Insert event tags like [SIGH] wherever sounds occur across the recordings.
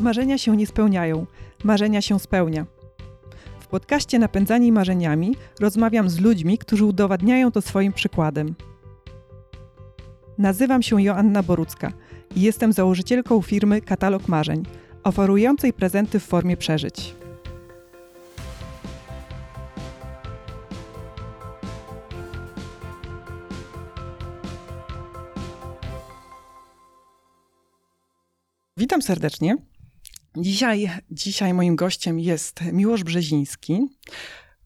Marzenia się nie spełniają, marzenia się spełnia. W podcaście Napędzani Marzeniami rozmawiam z ludźmi, którzy udowadniają to swoim przykładem. Nazywam się Joanna Borucka i jestem założycielką firmy Katalog Marzeń, oferującej prezenty w formie przeżyć. Witam serdecznie. Dzisiaj, dzisiaj moim gościem jest Miłosz Brzeziński,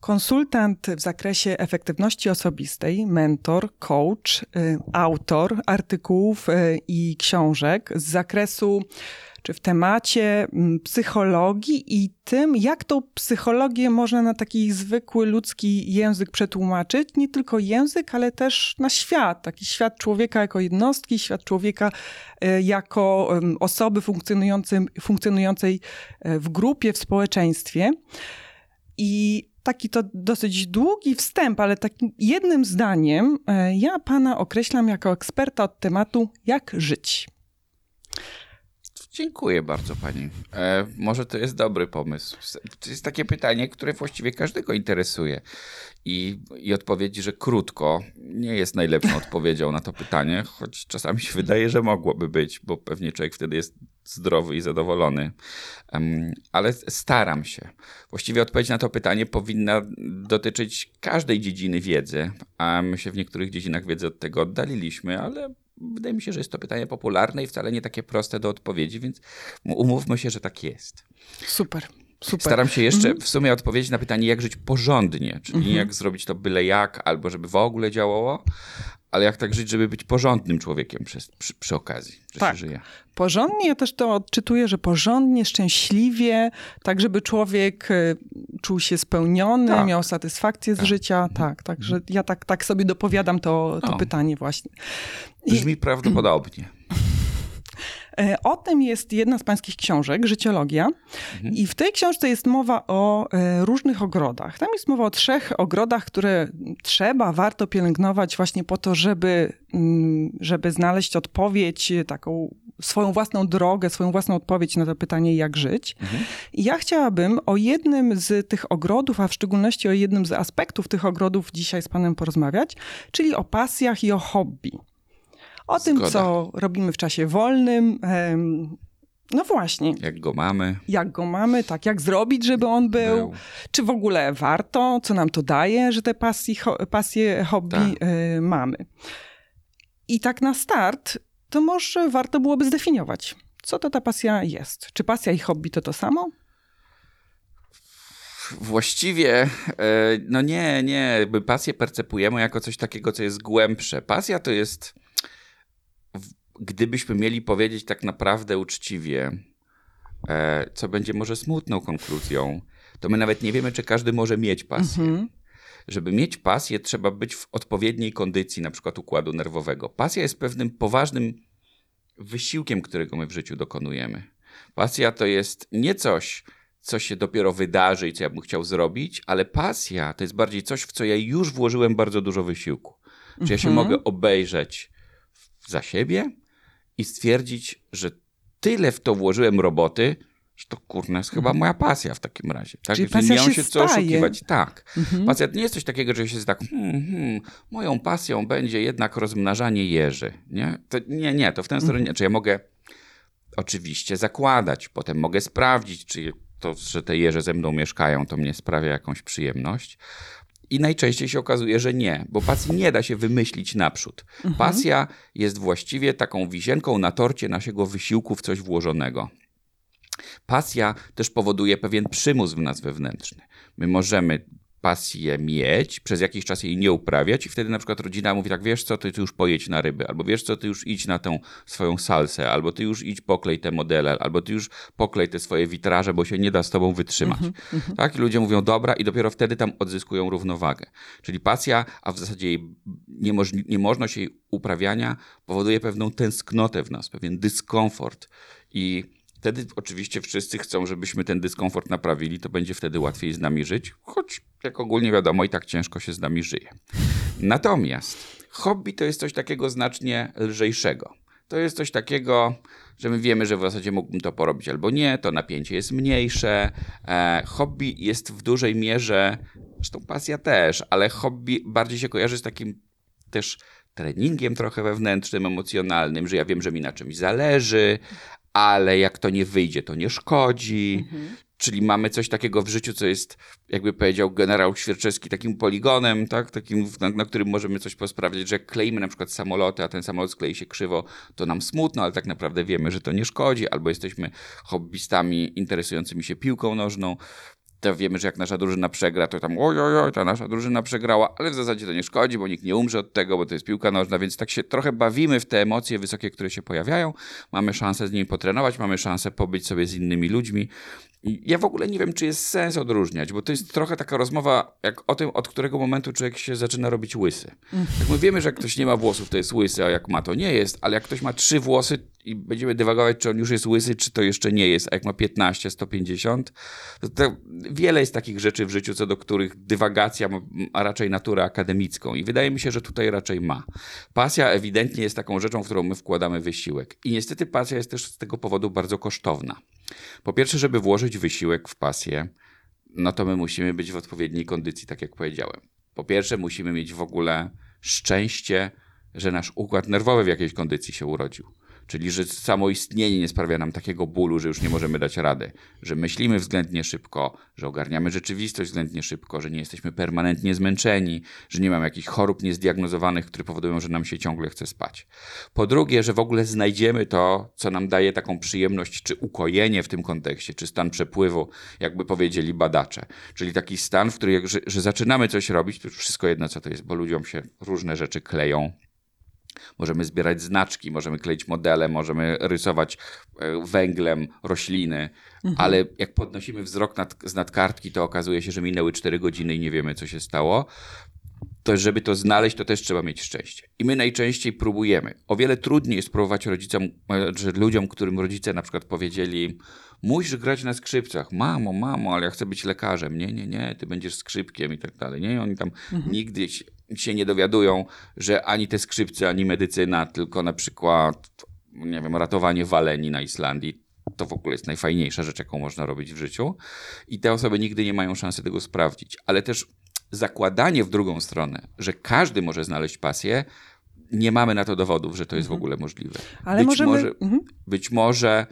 konsultant w zakresie efektywności osobistej, mentor, coach, y, autor artykułów y, i książek z zakresu czy w temacie mm, psychologii i tym, jak tą psychologię można na taki zwykły ludzki język przetłumaczyć. Nie tylko język, ale też na świat. Taki świat człowieka jako jednostki, świat człowieka e, jako osoby funkcjonującej e, w grupie, w społeczeństwie. I taki to dosyć długi wstęp, ale takim jednym zdaniem e, ja pana określam jako eksperta od tematu jak żyć. Dziękuję bardzo pani. E, może to jest dobry pomysł. To jest takie pytanie, które właściwie każdego interesuje. I, I odpowiedź, że krótko, nie jest najlepszą [LAUGHS] odpowiedzią na to pytanie, choć czasami się wydaje, że mogłoby być, bo pewnie człowiek wtedy jest zdrowy i zadowolony. Um, ale staram się. Właściwie odpowiedź na to pytanie powinna dotyczyć każdej dziedziny wiedzy, a my się w niektórych dziedzinach wiedzy od tego oddaliliśmy, ale wydaje mi się, że jest to pytanie popularne i wcale nie takie proste do odpowiedzi, więc umówmy się, że tak jest. Super. Super. Staram się jeszcze mhm. w sumie odpowiedzieć na pytanie, jak żyć porządnie, czyli mhm. jak zrobić to byle jak, albo żeby w ogóle działało, ale jak tak żyć, żeby być porządnym człowiekiem przy, przy, przy okazji, że tak. się żyje. Porządnie, ja też to odczytuję, że porządnie, szczęśliwie, tak żeby człowiek y, czuł się spełniony, tak. miał satysfakcję tak. z życia. Mhm. Tak, także mhm. ja tak, tak sobie dopowiadam to, to pytanie właśnie. Brzmi I... prawdopodobnie. E, o tym jest jedna z pańskich książek, Życiologia. Mhm. I w tej książce jest mowa o e, różnych ogrodach. Tam jest mowa o trzech ogrodach, które trzeba, warto pielęgnować właśnie po to, żeby, mm, żeby znaleźć odpowiedź, taką swoją własną drogę, swoją własną odpowiedź na to pytanie, jak żyć. Mhm. Ja chciałabym o jednym z tych ogrodów, a w szczególności o jednym z aspektów tych ogrodów dzisiaj z panem porozmawiać, czyli o pasjach i o hobby. O Zgoda. tym, co robimy w czasie wolnym. No właśnie. Jak go mamy. Jak go mamy, tak. Jak zrobić, żeby on był. był. Czy w ogóle warto, co nam to daje, że te pasji, pasje, hobby tak. y, mamy. I tak na start, to może warto byłoby zdefiniować, co to ta pasja jest. Czy pasja i hobby to to samo? Właściwie, e, no nie, nie. Pasję percepujemy jako coś takiego, co jest głębsze. Pasja to jest gdybyśmy mieli powiedzieć tak naprawdę uczciwie, e, co będzie może smutną konkluzją, to my nawet nie wiemy, czy każdy może mieć pasję. Mhm. Żeby mieć pasję, trzeba być w odpowiedniej kondycji, na przykład układu nerwowego. Pasja jest pewnym poważnym wysiłkiem, którego my w życiu dokonujemy. Pasja to jest nie coś, co się dopiero wydarzy i co ja bym chciał zrobić, ale pasja to jest bardziej coś, w co ja już włożyłem bardzo dużo wysiłku. Czy ja się mhm. mogę obejrzeć za siebie, i stwierdzić, że tyle w to włożyłem roboty, że to kurna jest chyba mhm. moja pasja w takim razie. Tak? Czyli pasja nie mam się, co oszukiwać. Tak. Mhm. Pasja to nie jest coś takiego, że się tak, hmm, hmm, moją pasją będzie jednak rozmnażanie jeży. Nie, to, nie, nie, to w ten stronę nie. Czy ja mogę oczywiście zakładać, potem mogę sprawdzić, czy to, że te jeże ze mną mieszkają, to mnie sprawia jakąś przyjemność. I najczęściej się okazuje, że nie, bo pasji nie da się wymyślić naprzód. Mhm. Pasja jest właściwie taką wisienką na torcie naszego wysiłku w coś włożonego. Pasja też powoduje pewien przymus w nas wewnętrzny. My możemy pasję mieć, przez jakiś czas jej nie uprawiać i wtedy na przykład rodzina mówi tak, wiesz co, ty, ty już pojedź na ryby, albo wiesz co, ty już idź na tę swoją salsę, albo ty już idź poklej te modele, albo ty już poklej te swoje witraże, bo się nie da z tobą wytrzymać. Mm -hmm. Tak? I ludzie mówią, dobra i dopiero wtedy tam odzyskują równowagę. Czyli pasja, a w zasadzie jej niemoż niemożność jej uprawiania powoduje pewną tęsknotę w nas, pewien dyskomfort i Wtedy oczywiście wszyscy chcą, żebyśmy ten dyskomfort naprawili, to będzie wtedy łatwiej z nami żyć, choć jak ogólnie wiadomo, i tak ciężko się z nami żyje. Natomiast hobby to jest coś takiego znacznie lżejszego. To jest coś takiego, że my wiemy, że w zasadzie mógłbym to porobić albo nie, to napięcie jest mniejsze. E, hobby jest w dużej mierze, zresztą pasja też, ale hobby bardziej się kojarzy z takim też treningiem trochę wewnętrznym, emocjonalnym, że ja wiem, że mi na czymś zależy, ale jak to nie wyjdzie, to nie szkodzi. Mhm. Czyli mamy coś takiego w życiu, co jest, jakby powiedział generał Świerczewski, takim poligonem, tak? takim, na, na, którym możemy coś posprawdzić, że jak kleimy na przykład samoloty, a ten samolot sklei się krzywo, to nam smutno, ale tak naprawdę wiemy, że to nie szkodzi, albo jesteśmy hobbystami interesującymi się piłką nożną, to wiemy, że jak nasza drużyna przegra, to tam oj, oj, oj, ta nasza drużyna przegrała, ale w zasadzie to nie szkodzi, bo nikt nie umrze od tego, bo to jest piłka nożna, więc tak się trochę bawimy w te emocje wysokie, które się pojawiają. Mamy szansę z nimi potrenować, mamy szansę pobyć sobie z innymi ludźmi. Ja w ogóle nie wiem, czy jest sens odróżniać, bo to jest trochę taka rozmowa jak o tym, od którego momentu człowiek się zaczyna robić łysy. Jak my wiemy, że jak ktoś nie ma włosów, to jest łysy, a jak ma, to nie jest, ale jak ktoś ma trzy włosy i będziemy dywagować, czy on już jest łysy, czy to jeszcze nie jest, a jak ma 15, 150, to, to wiele jest takich rzeczy w życiu, co do których dywagacja ma, raczej naturę akademicką i wydaje mi się, że tutaj raczej ma. Pasja ewidentnie jest taką rzeczą, w którą my wkładamy wysiłek i niestety pasja jest też z tego powodu bardzo kosztowna. Po pierwsze, żeby włożyć wysiłek w pasję, no to my musimy być w odpowiedniej kondycji, tak jak powiedziałem. Po pierwsze, musimy mieć w ogóle szczęście, że nasz układ nerwowy w jakiejś kondycji się urodził. Czyli, że samo istnienie nie sprawia nam takiego bólu, że już nie możemy dać rady, że myślimy względnie szybko, że ogarniamy rzeczywistość względnie szybko, że nie jesteśmy permanentnie zmęczeni, że nie mamy jakichś chorób niezdiagnozowanych, które powodują, że nam się ciągle chce spać. Po drugie, że w ogóle znajdziemy to, co nam daje taką przyjemność, czy ukojenie w tym kontekście, czy stan przepływu, jakby powiedzieli badacze. Czyli taki stan, w którym, że, że zaczynamy coś robić, to już wszystko jedno, co to jest, bo ludziom się różne rzeczy kleją Możemy zbierać znaczki, możemy kleić modele, możemy rysować e, węglem rośliny, mhm. ale jak podnosimy wzrok nad, z nadkartki, to okazuje się, że minęły 4 godziny i nie wiemy, co się stało. To, żeby to znaleźć, to też trzeba mieć szczęście. I my najczęściej próbujemy. O wiele trudniej jest próbować rodzicom, że ludziom, którym rodzice na przykład powiedzieli, musisz grać na skrzypcach. Mamo, mamo, ale ja chcę być lekarzem. Nie, nie, nie, ty będziesz skrzypkiem i tak dalej. Nie, oni tam mhm. nigdy się nie dowiadują, że ani te skrzypce, ani medycyna, tylko na przykład, nie wiem, ratowanie waleni na Islandii. To w ogóle jest najfajniejsza rzecz, jaką można robić w życiu. I te osoby nigdy nie mają szansy tego sprawdzić. Ale też zakładanie w drugą stronę, że każdy może znaleźć pasję, nie mamy na to dowodów, że to jest mhm. w ogóle możliwe. Ale być możemy... może, mhm. być może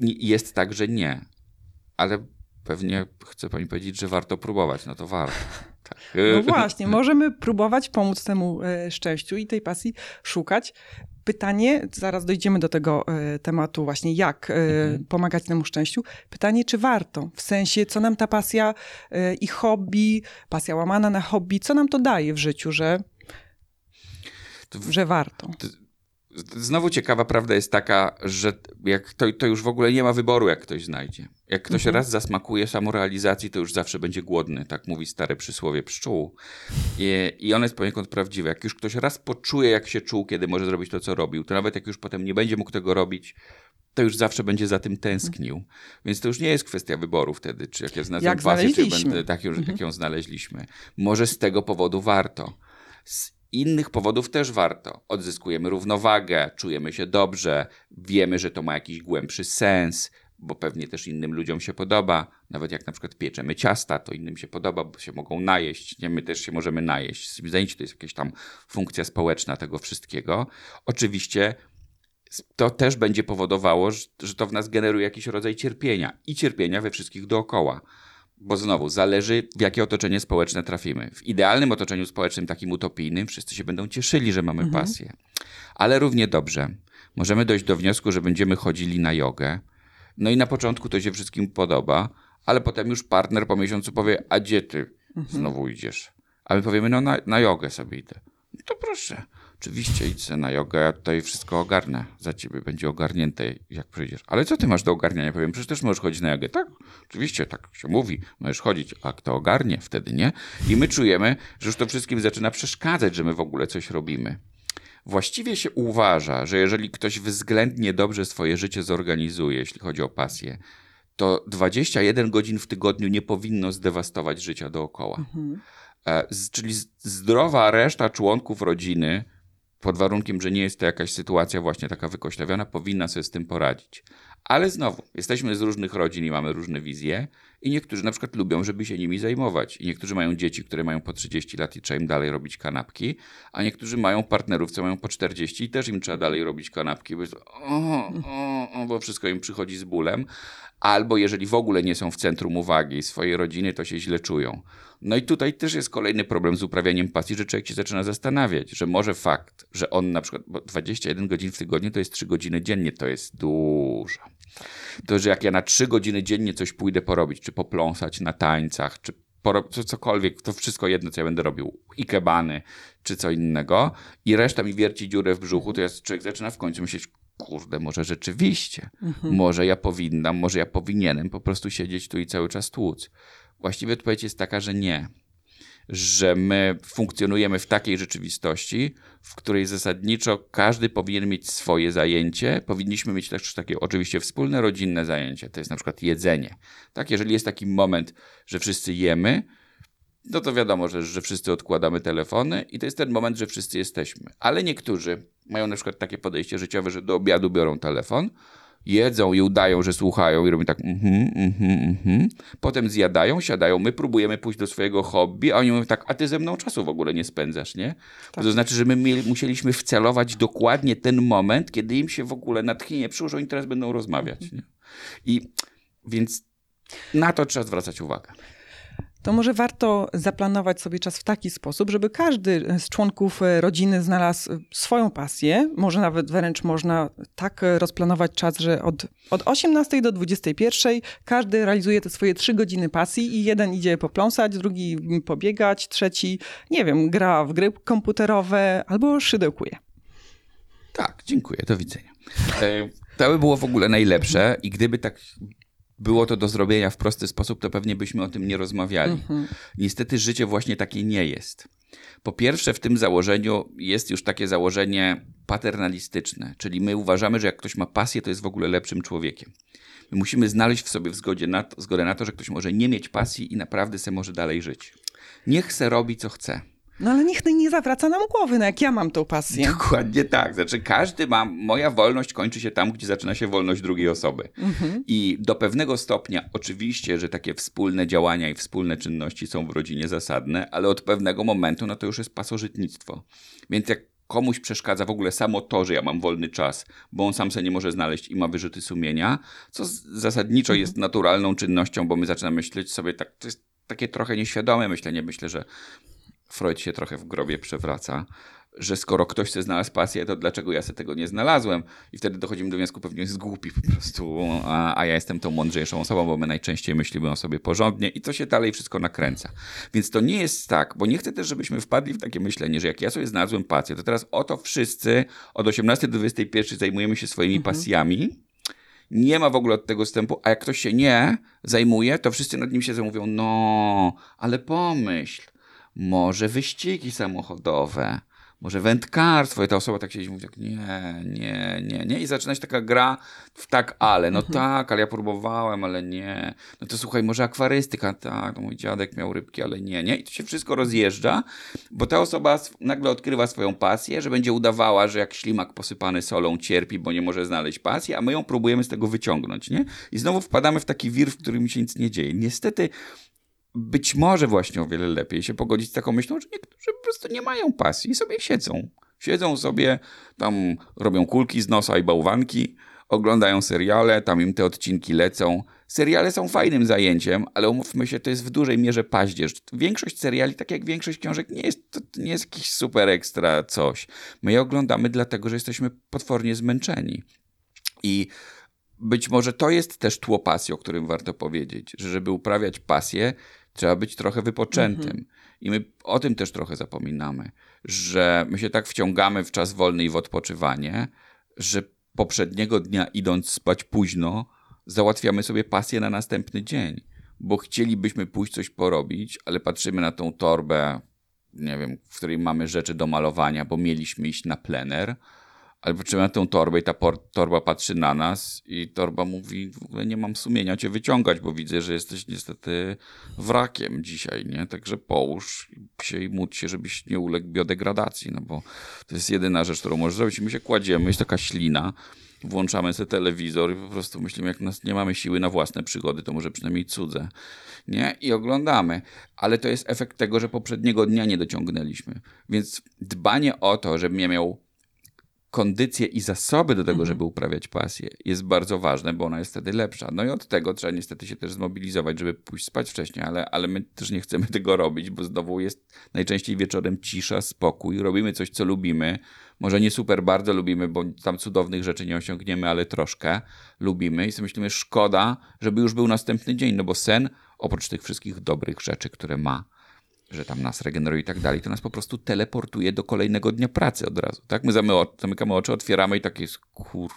jest tak, że nie. Ale pewnie chce pani powiedzieć, że warto próbować. No to warto. [LAUGHS] Tak. No właśnie, możemy próbować pomóc temu e, szczęściu i tej pasji szukać. Pytanie, zaraz dojdziemy do tego e, tematu właśnie, jak e, mhm. pomagać temu szczęściu. Pytanie, czy warto? W sensie, co nam ta pasja i hobby, pasja łamana na hobby, co nam to daje w życiu, że, że warto? Znowu ciekawa prawda jest taka, że jak to, to już w ogóle nie ma wyboru, jak ktoś znajdzie. Jak ktoś mhm. raz zasmakuje samorealizacji, to już zawsze będzie głodny, tak mówi stare przysłowie pszczół. I, I ono jest poniekąd prawdziwe. Jak już ktoś raz poczuje, jak się czuł, kiedy może zrobić to, co robił, to nawet jak już potem nie będzie mógł tego robić, to już zawsze będzie za tym tęsknił. Mhm. Więc to już nie jest kwestia wyboru wtedy, czy jak ja znalazłem jak pasję, czy będę, tak, już, mhm. jak ją znaleźliśmy. Może z tego powodu warto. Z innych powodów też warto. Odzyskujemy równowagę, czujemy się dobrze, wiemy, że to ma jakiś głębszy sens, bo pewnie też innym ludziom się podoba. Nawet jak na przykład pieczemy ciasta, to innym się podoba, bo się mogą najeść. Nie, my też się możemy najeść. Zajęcie to jest jakaś tam funkcja społeczna tego wszystkiego. Oczywiście to też będzie powodowało, że to w nas generuje jakiś rodzaj cierpienia i cierpienia we wszystkich dookoła. Bo znowu, zależy w jakie otoczenie społeczne trafimy. W idealnym otoczeniu społecznym, takim utopijnym, wszyscy się będą cieszyli, że mamy mhm. pasję. Ale równie dobrze możemy dojść do wniosku, że będziemy chodzili na jogę. No i na początku to się wszystkim podoba, ale potem już partner po miesiącu powie, a gdzie ty mhm. znowu idziesz? A my powiemy, no na, na jogę sobie idę. No to proszę. Oczywiście idź na jogę, ja tutaj wszystko ogarnę. Za ciebie będzie ogarnięte, jak przyjdziesz. Ale co ty masz do ogarniania? Powiem, przecież też możesz chodzić na jogę. Tak, oczywiście, tak się mówi. Możesz chodzić, a kto ogarnie? Wtedy nie. I my czujemy, że już to wszystkim zaczyna przeszkadzać, że my w ogóle coś robimy. Właściwie się uważa, że jeżeli ktoś względnie dobrze swoje życie zorganizuje, jeśli chodzi o pasję, to 21 godzin w tygodniu nie powinno zdewastować życia dookoła. Mhm. E, czyli zdrowa reszta członków rodziny pod warunkiem, że nie jest to jakaś sytuacja właśnie taka wykoślawiona, powinna sobie z tym poradzić. Ale znowu, jesteśmy z różnych rodzin i mamy różne wizje i niektórzy na przykład lubią, żeby się nimi zajmować. I niektórzy mają dzieci, które mają po 30 lat i trzeba im dalej robić kanapki, a niektórzy mają partnerów, co mają po 40 i też im trzeba dalej robić kanapki, bo, jest, o, o, o, bo wszystko im przychodzi z bólem. Albo jeżeli w ogóle nie są w centrum uwagi swojej rodziny, to się źle czują. No i tutaj też jest kolejny problem z uprawianiem pasji, że człowiek się zaczyna zastanawiać, że może fakt, że on na przykład, bo 21 godzin w tygodniu to jest 3 godziny dziennie, to jest dużo. To, że jak ja na 3 godziny dziennie coś pójdę porobić, czy popląsać na tańcach, czy cokolwiek, to wszystko jedno, co ja będę robił, ikebany, czy co innego, i reszta mi wierci dziurę w brzuchu, to ja człowiek zaczyna w końcu myśleć, kurde, może rzeczywiście, mhm. może ja powinnam, może ja powinienem po prostu siedzieć tu i cały czas tłuc. Właściwie odpowiedź jest taka, że nie. Że my funkcjonujemy w takiej rzeczywistości, w której zasadniczo każdy powinien mieć swoje zajęcie. Powinniśmy mieć też takie oczywiście wspólne rodzinne zajęcie. To jest na przykład jedzenie. Tak, jeżeli jest taki moment, że wszyscy jemy, no to wiadomo, że, że wszyscy odkładamy telefony i to jest ten moment, że wszyscy jesteśmy. Ale niektórzy mają na przykład takie podejście życiowe, że do obiadu biorą telefon, jedzą i udają, że słuchają i robią tak mhm, mhm, mhm. Potem zjadają, siadają, my próbujemy pójść do swojego hobby, a oni mówią tak, a ty ze mną czasu w ogóle nie spędzasz, nie? Tak. To znaczy, że my mieli, musieliśmy wcelować dokładnie ten moment, kiedy im się w ogóle natchnienie przyłożą i teraz będą rozmawiać, mhm. nie? I więc na to trzeba zwracać uwagę to może warto zaplanować sobie czas w taki sposób, żeby każdy z członków e, rodziny znalazł swoją pasję. Może nawet wręcz można tak rozplanować czas, że od, od 18 do 21 każdy realizuje te swoje trzy godziny pasji i jeden idzie popląsać, drugi pobiegać, trzeci, nie wiem, gra w gry komputerowe albo szydełkuje. Tak, dziękuję, do widzenia. E, to by było w ogóle najlepsze i gdyby tak było to do zrobienia w prosty sposób, to pewnie byśmy o tym nie rozmawiali. Mhm. Niestety życie właśnie takie nie jest. Po pierwsze, w tym założeniu jest już takie założenie paternalistyczne, czyli my uważamy, że jak ktoś ma pasję, to jest w ogóle lepszym człowiekiem. My musimy znaleźć w sobie w zgodzie na to, zgodę na to, że ktoś może nie mieć pasji i naprawdę se może dalej żyć. Niech se robi, co chce. No ale niech nie zawraca nam głowy, no jak ja mam tą pasję. Dokładnie tak. Znaczy każdy ma, moja wolność kończy się tam, gdzie zaczyna się wolność drugiej osoby. Mhm. I do pewnego stopnia oczywiście, że takie wspólne działania i wspólne czynności są w rodzinie zasadne, ale od pewnego momentu no to już jest pasożytnictwo. Więc jak komuś przeszkadza w ogóle samo to, że ja mam wolny czas, bo on sam sobie nie może znaleźć i ma wyrzuty sumienia, co zasadniczo mhm. jest naturalną czynnością, bo my zaczynamy myśleć sobie tak, to jest takie trochę nieświadome myślenie. Myślę, że Freud się trochę w grobie przewraca, że skoro ktoś chce znalazł pasję, to dlaczego ja sobie tego nie znalazłem? I wtedy dochodzimy do wniosku, pewnie jest głupi po prostu, a, a ja jestem tą mądrzejszą osobą, bo my najczęściej myślimy o sobie porządnie i to się dalej wszystko nakręca. Więc to nie jest tak, bo nie chcę też, żebyśmy wpadli w takie myślenie, że jak ja sobie znalazłem pasję, to teraz oto wszyscy od 18 do 21 zajmujemy się swoimi mhm. pasjami, nie ma w ogóle od tego wstępu, a jak ktoś się nie zajmuje, to wszyscy nad nim się zamówią, no, ale pomyśl, może wyścigi samochodowe, może wędkarstwo. I ta osoba tak siedzi i mówi tak, nie, nie, nie, nie. I zaczyna się taka gra w tak, ale. No mhm. tak, ale ja próbowałem, ale nie. No to słuchaj, może akwarystyka, tak, no mój dziadek miał rybki, ale nie, nie. I to się wszystko rozjeżdża, bo ta osoba nagle odkrywa swoją pasję, że będzie udawała, że jak ślimak posypany solą cierpi, bo nie może znaleźć pasji, a my ją próbujemy z tego wyciągnąć, nie? I znowu wpadamy w taki wir, w którym się nic nie dzieje. Niestety być może właśnie o wiele lepiej się pogodzić z taką myślą, że niektórzy po prostu nie mają pasji i sobie siedzą. Siedzą sobie, tam robią kulki z nosa i bałwanki, oglądają seriale, tam im te odcinki lecą. Seriale są fajnym zajęciem, ale umówmy się, to jest w dużej mierze paździerz. Większość seriali, tak jak większość książek, nie jest, to nie jest jakiś super ekstra coś. My je oglądamy dlatego, że jesteśmy potwornie zmęczeni. I być może to jest też tło pasji, o którym warto powiedzieć, że żeby uprawiać pasję, Trzeba być trochę wypoczętym. Mhm. I my o tym też trochę zapominamy, że my się tak wciągamy w czas wolny i w odpoczywanie, że poprzedniego dnia idąc spać późno, załatwiamy sobie pasję na następny dzień, bo chcielibyśmy pójść coś porobić, ale patrzymy na tą torbę, nie wiem, w której mamy rzeczy do malowania, bo mieliśmy iść na plener, ale patrzymy tę torbę i ta torba patrzy na nas i torba mówi, w ogóle nie mam sumienia cię wyciągać, bo widzę, że jesteś niestety wrakiem dzisiaj, nie? Także połóż się i módl się, żebyś nie uległ biodegradacji, no bo to jest jedyna rzecz, którą możesz zrobić. I my się kładziemy, jest taka ślina, włączamy sobie telewizor i po prostu myślimy, jak nas nie mamy siły na własne przygody, to może przynajmniej cudze. Nie? I oglądamy. Ale to jest efekt tego, że poprzedniego dnia nie dociągnęliśmy. Więc dbanie o to, żebym ja miał kondycję i zasoby do tego, mhm. żeby uprawiać pasję, jest bardzo ważne, bo ona jest wtedy lepsza. No i od tego trzeba niestety się też zmobilizować, żeby pójść spać wcześniej, ale, ale my też nie chcemy [LAUGHS] tego robić, bo znowu jest najczęściej wieczorem cisza, spokój, robimy coś, co lubimy. Może nie super bardzo lubimy, bo tam cudownych rzeczy nie osiągniemy, ale troszkę lubimy i sobie myślimy, szkoda, żeby już był następny dzień, no bo sen, oprócz tych wszystkich dobrych rzeczy, które ma, że tam nas regeneruje i tak dalej, to nas po prostu teleportuje do kolejnego dnia pracy od razu. Tak? My zamykamy oczy, otwieramy i tak jest kur...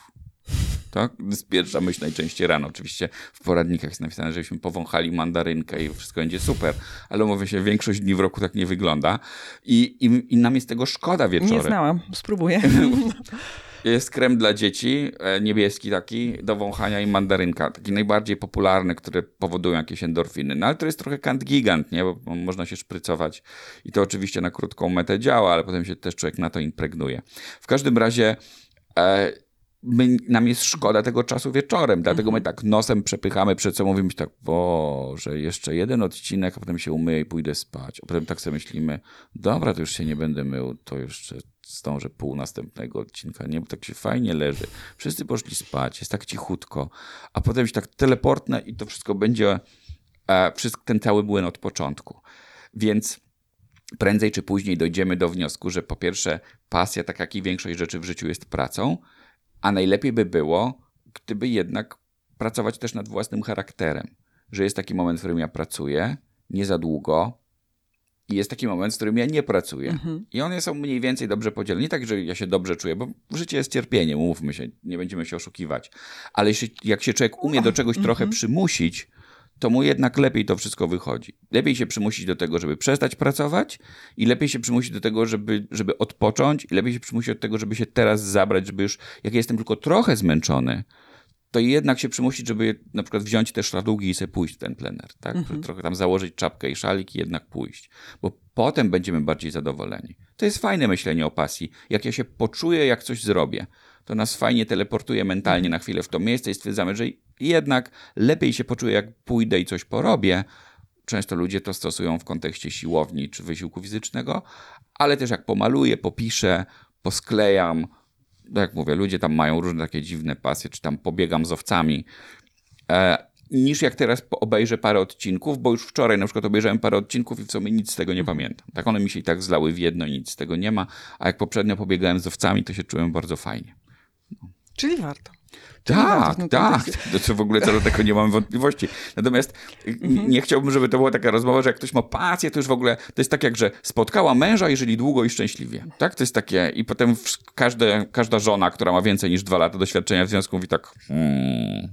Tak? jest pierwsza myśl najczęściej rano. Oczywiście w poradnikach jest napisane, żebyśmy powąchali mandarynkę i wszystko będzie super, ale umówmy się, większość dni w roku tak nie wygląda i, i, i nam jest tego szkoda wieczorem. Nie znałam, spróbuję. [LAUGHS] Jest krem dla dzieci, e, niebieski taki, do wąchania i mandarynka. Taki najbardziej popularny, które powodują jakieś endorfiny. No ale to jest trochę kant gigant, nie? Bo można się szprycować. I to oczywiście na krótką metę działa, ale potem się też człowiek na to impregnuje. W każdym razie... E, my, nam jest szkoda tego czasu wieczorem, dlatego my mhm. tak nosem przepychamy przed sobą, mówimy tak, że jeszcze jeden odcinek, a potem się umyję i pójdę spać. A potem tak sobie myślimy, dobra, to już się nie będę mył, to jeszcze zdążę pół następnego odcinka, nie? Bo tak się fajnie leży. Wszyscy poszli spać, jest tak cichutko, a potem się tak teleportnę i to wszystko będzie, e, wszystko, ten cały błęd od początku. Więc prędzej czy później dojdziemy do wniosku, że po pierwsze pasja, tak jak i większość rzeczy w życiu jest pracą, a najlepiej by było, gdyby jednak pracować też nad własnym charakterem. Że jest taki moment, w którym ja pracuję, nie za długo, i jest taki moment, w którym ja nie pracuję. Mhm. I one są mniej więcej dobrze podzielone. Nie tak, że ja się dobrze czuję, bo życie jest cierpieniem, umówmy się, nie będziemy się oszukiwać. Ale jeśli, jak się człowiek umie do czegoś mhm. trochę przymusić, to mu jednak lepiej to wszystko wychodzi. Lepiej się przymusić do tego, żeby przestać pracować i lepiej się przymusić do tego, żeby, żeby odpocząć i lepiej się przymusić do tego, żeby się teraz zabrać, żeby już, jak jestem tylko trochę zmęczony, to jednak się przymusić, żeby na przykład wziąć te szladugi i sobie pójść w ten plener, tak? Mhm. Trochę tam założyć czapkę i szalik i jednak pójść, bo potem będziemy bardziej zadowoleni. To jest fajne myślenie o pasji. Jak ja się poczuję, jak coś zrobię, to nas fajnie teleportuje mentalnie na chwilę w to miejsce i stwierdzamy, że jednak lepiej się poczuję, jak pójdę i coś porobię. Często ludzie to stosują w kontekście siłowni czy wysiłku fizycznego, ale też jak pomaluję, popiszę, posklejam, no jak mówię, ludzie tam mają różne takie dziwne pasje, czy tam pobiegam z owcami, e, niż jak teraz obejrzę parę odcinków, bo już wczoraj na przykład obejrzałem parę odcinków i w sumie nic z tego nie pamiętam. Tak one mi się i tak zlały w jedno i nic z tego nie ma, a jak poprzednio pobiegałem z owcami, to się czułem bardzo fajnie. No. Czyli warto. Tak, tak. To, to w ogóle co do tego nie mam wątpliwości. Natomiast mhm. nie chciałbym, żeby to była taka rozmowa, że jak ktoś ma pasję, to już w ogóle to jest tak jak, że spotkała męża i żyli długo i szczęśliwie. Tak? To jest takie i potem każde, każda żona, która ma więcej niż dwa lata doświadczenia w związku mówi tak hmm,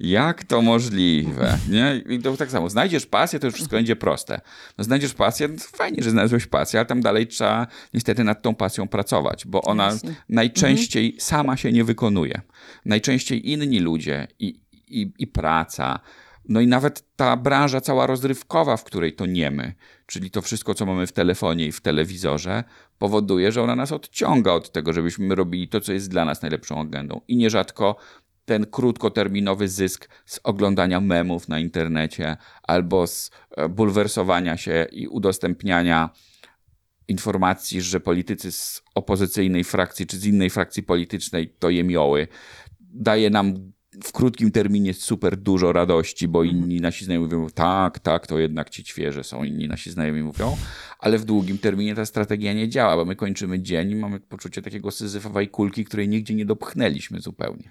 jak to możliwe? Nie? I to tak samo. Znajdziesz pasję, to już wszystko będzie proste. No, znajdziesz pasję, no fajnie, że znalazłeś pasję, ale tam dalej trzeba niestety nad tą pasją pracować, bo ona Jasne. najczęściej mhm. sama się nie wykonuje. Najczęściej inni ludzie i, i, i praca, no i nawet ta branża cała rozrywkowa, w której to niemy, czyli to wszystko, co mamy w telefonie i w telewizorze, powoduje, że ona nas odciąga od tego, żebyśmy robili to, co jest dla nas najlepszą agendą. I nierzadko ten krótkoterminowy zysk z oglądania memów na internecie albo z e, bulwersowania się i udostępniania informacji, że politycy z opozycyjnej frakcji czy z innej frakcji politycznej to jemioły, daje nam w krótkim terminie super dużo radości, bo mhm. inni nasi znajomi mówią, tak, tak, to jednak ci świeże są, inni nasi znajomi mówią, ale w długim terminie ta strategia nie działa, bo my kończymy dzień i mamy poczucie takiego syzyfowej kulki, której nigdzie nie dopchnęliśmy zupełnie.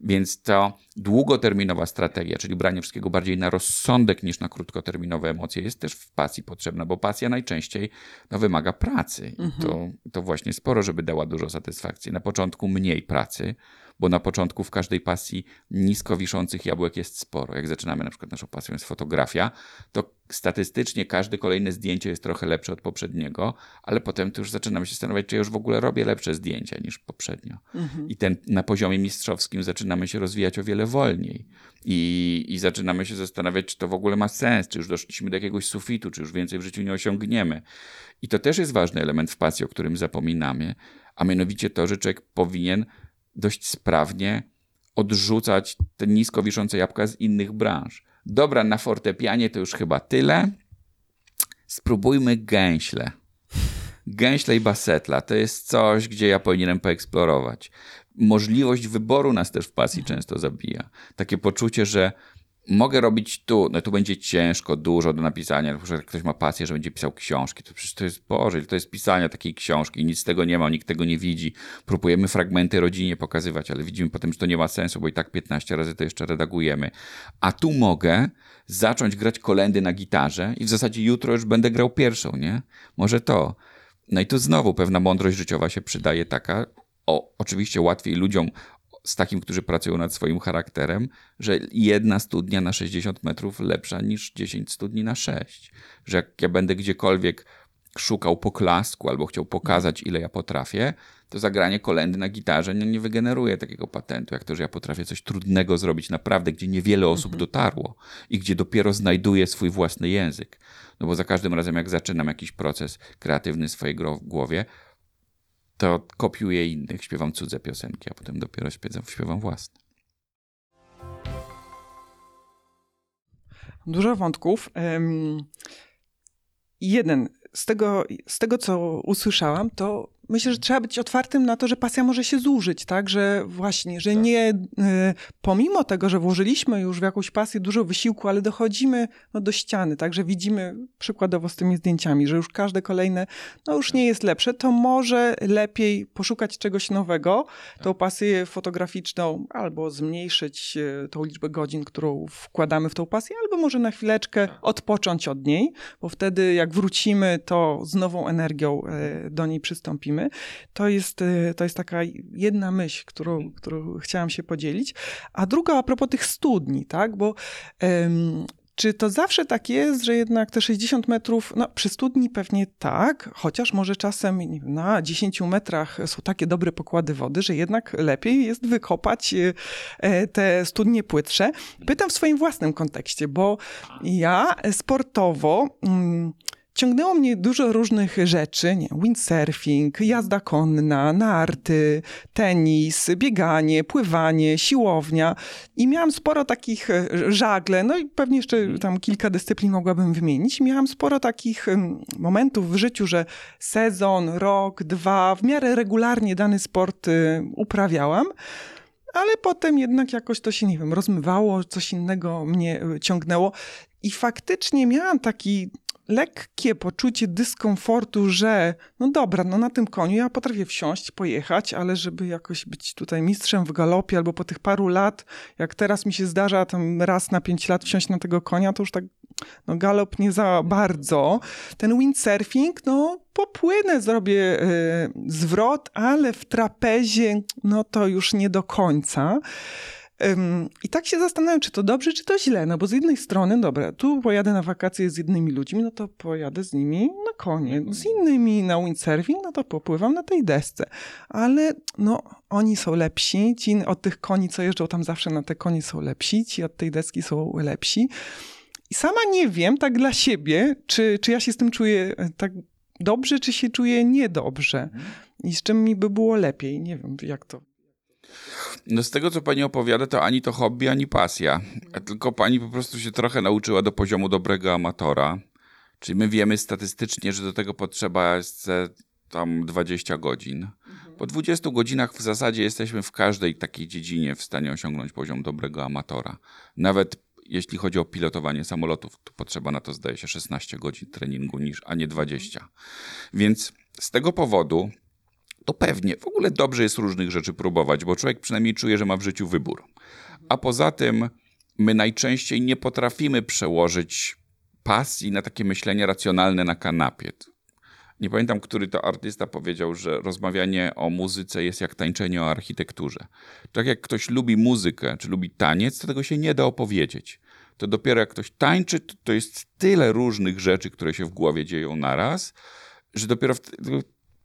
Więc to długoterminowa strategia, czyli branie wszystkiego bardziej na rozsądek niż na krótkoterminowe emocje, jest też w pasji potrzebna, bo pasja najczęściej no, wymaga pracy. I to, mhm. to właśnie sporo, żeby dała dużo satysfakcji. Na początku mniej pracy, bo na początku w każdej pasji nisko wiszących jabłek jest sporo. Jak zaczynamy na przykład naszą pasją jest fotografia, to statystycznie każde kolejne zdjęcie jest trochę lepsze od poprzedniego, ale potem to już zaczynam się zastanawiać, czy ja już w ogóle robię lepsze zdjęcia niż poprzednio. Mhm. I ten na poziomie mistrzowskim zaczynamy się rozwijać o wiele wolniej. I, I zaczynamy się zastanawiać, czy to w ogóle ma sens, czy już doszliśmy do jakiegoś sufitu, czy już więcej w życiu nie osiągniemy. I to też jest ważny element w pasji, o którym zapominamy, a mianowicie to, że człowiek powinien dość sprawnie odrzucać te nisko wiszące jabłka z innych branż. Dobra, na fortepianie to już chyba tyle. Spróbujmy gęśle. Gęśle i basetla to jest coś, gdzie ja powinienem poeksplorować. Możliwość wyboru nas też w pasji często zabija. Takie poczucie, że mogę robić tu, no tu będzie ciężko, dużo do napisania, że ktoś ma pasję, że będzie pisał książki, to przecież to jest, Boże, to jest pisania takiej książki, nic z tego nie ma, nikt tego nie widzi. Próbujemy fragmenty rodzinie pokazywać, ale widzimy potem, że to nie ma sensu, bo i tak 15 razy to jeszcze redagujemy. A tu mogę zacząć grać kolendy na gitarze i w zasadzie jutro już będę grał pierwszą, nie? Może to. No i tu znowu pewna mądrość życiowa się przydaje taka, o, oczywiście łatwiej ludziom z takim, którzy pracują nad swoim charakterem, że jedna studnia na 60 metrów lepsza niż 10 studni na 6. Że jak ja będę gdziekolwiek szukał poklasku albo chciał pokazać, ile ja potrafię, to zagranie kolendy na gitarze nie, nie wygeneruje takiego patentu, jak to, że ja potrafię coś trudnego zrobić naprawdę, gdzie niewiele osób mhm. dotarło i gdzie dopiero znajduję swój własny język. No bo za każdym razem, jak zaczynam jakiś proces kreatywny w swojej głowie, to kopiuję innych, śpiewam cudze piosenki, a potem dopiero śpiewam, śpiewam własne. Dużo wątków. Jeden z tego, z tego, co usłyszałam, to myślę, że trzeba być otwartym na to, że pasja może się zużyć, tak? Że właśnie, że tak. nie, y, pomimo tego, że włożyliśmy już w jakąś pasję dużo wysiłku, ale dochodzimy no, do ściany, tak? Że widzimy przykładowo z tymi zdjęciami, że już każde kolejne, no już nie jest lepsze, to może lepiej poszukać czegoś nowego, tą pasję fotograficzną albo zmniejszyć y, tą liczbę godzin, którą wkładamy w tą pasję, albo może na chwileczkę tak. odpocząć od niej, bo wtedy jak wrócimy, to z nową energią y, do niej przystąpimy to jest, y, to jest taka jedna myśl, którą, mhm. którą chciałam się podzielić. A druga a propos tych studni, tak? Bo um, czy to zawsze tak jest, że jednak te 60 metrów, no przy studni pewnie tak, chociaż może czasem na 10 metrach są takie dobre pokłady wody, że jednak lepiej jest wykopać y, e, te studnie płytsze. Pytam w swoim własnym kontekście, bo ja sportowo. Mm, ciągnęło mnie dużo różnych rzeczy, nie, windsurfing, jazda konna, narty, tenis, bieganie, pływanie, siłownia i miałam sporo takich e, żagle, no i pewnie jeszcze tam kilka dyscyplin mogłabym wymienić. Miałam sporo takich momentów w życiu, że sezon, rok, dwa, w miarę regularnie dany sport y, uprawiałam ale potem jednak jakoś to się, nie wiem, rozmywało, coś innego mnie y, ciągnęło. I faktycznie miałam taki lekkie poczucie dyskomfortu, że no dobra, no na tym koniu ja potrafię wsiąść, pojechać, ale żeby jakoś być tutaj mistrzem w galopie albo po tych paru lat, jak teraz mi się zdarza tam raz na pięć lat wsiąść na tego konia, to już tak no galop nie za bardzo. Ten windsurfing, no popłynę, zrobię y, zwrot, ale w trapezie, no to już nie do końca. I tak się zastanawiam, czy to dobrze, czy to źle. No bo z jednej strony, dobra, tu pojadę na wakacje z jednymi ludźmi, no to pojadę z nimi na konie. Z innymi na windsurfing, no to popływam na tej desce. Ale no, oni są lepsi. Ci od tych koni, co jeżdżą tam zawsze na te konie są lepsi. Ci od tej deski są lepsi. I sama nie wiem, tak dla siebie, czy, czy ja się z tym czuję e, tak dobrze, czy się czuję niedobrze. Mhm. I z czym mi by było lepiej. Nie wiem, jak to no z tego, co pani opowiada, to ani to hobby, ani pasja. Tylko pani po prostu się trochę nauczyła do poziomu dobrego amatora. Czyli my wiemy statystycznie, że do tego potrzeba jest tam 20 godzin. Po 20 godzinach w zasadzie jesteśmy w każdej takiej dziedzinie w stanie osiągnąć poziom dobrego amatora. Nawet jeśli chodzi o pilotowanie samolotów, to potrzeba na to, zdaje się, 16 godzin treningu, niż, a nie 20. Więc z tego powodu to pewnie w ogóle dobrze jest różnych rzeczy próbować, bo człowiek przynajmniej czuje, że ma w życiu wybór. A poza tym my najczęściej nie potrafimy przełożyć pasji na takie myślenie racjonalne na kanapie. Nie pamiętam, który to artysta powiedział, że rozmawianie o muzyce jest jak tańczenie o architekturze. Tak jak ktoś lubi muzykę, czy lubi taniec, to tego się nie da opowiedzieć to dopiero jak ktoś tańczy, to, jest tyle różnych rzeczy, które się w głowie dzieją naraz, że dopiero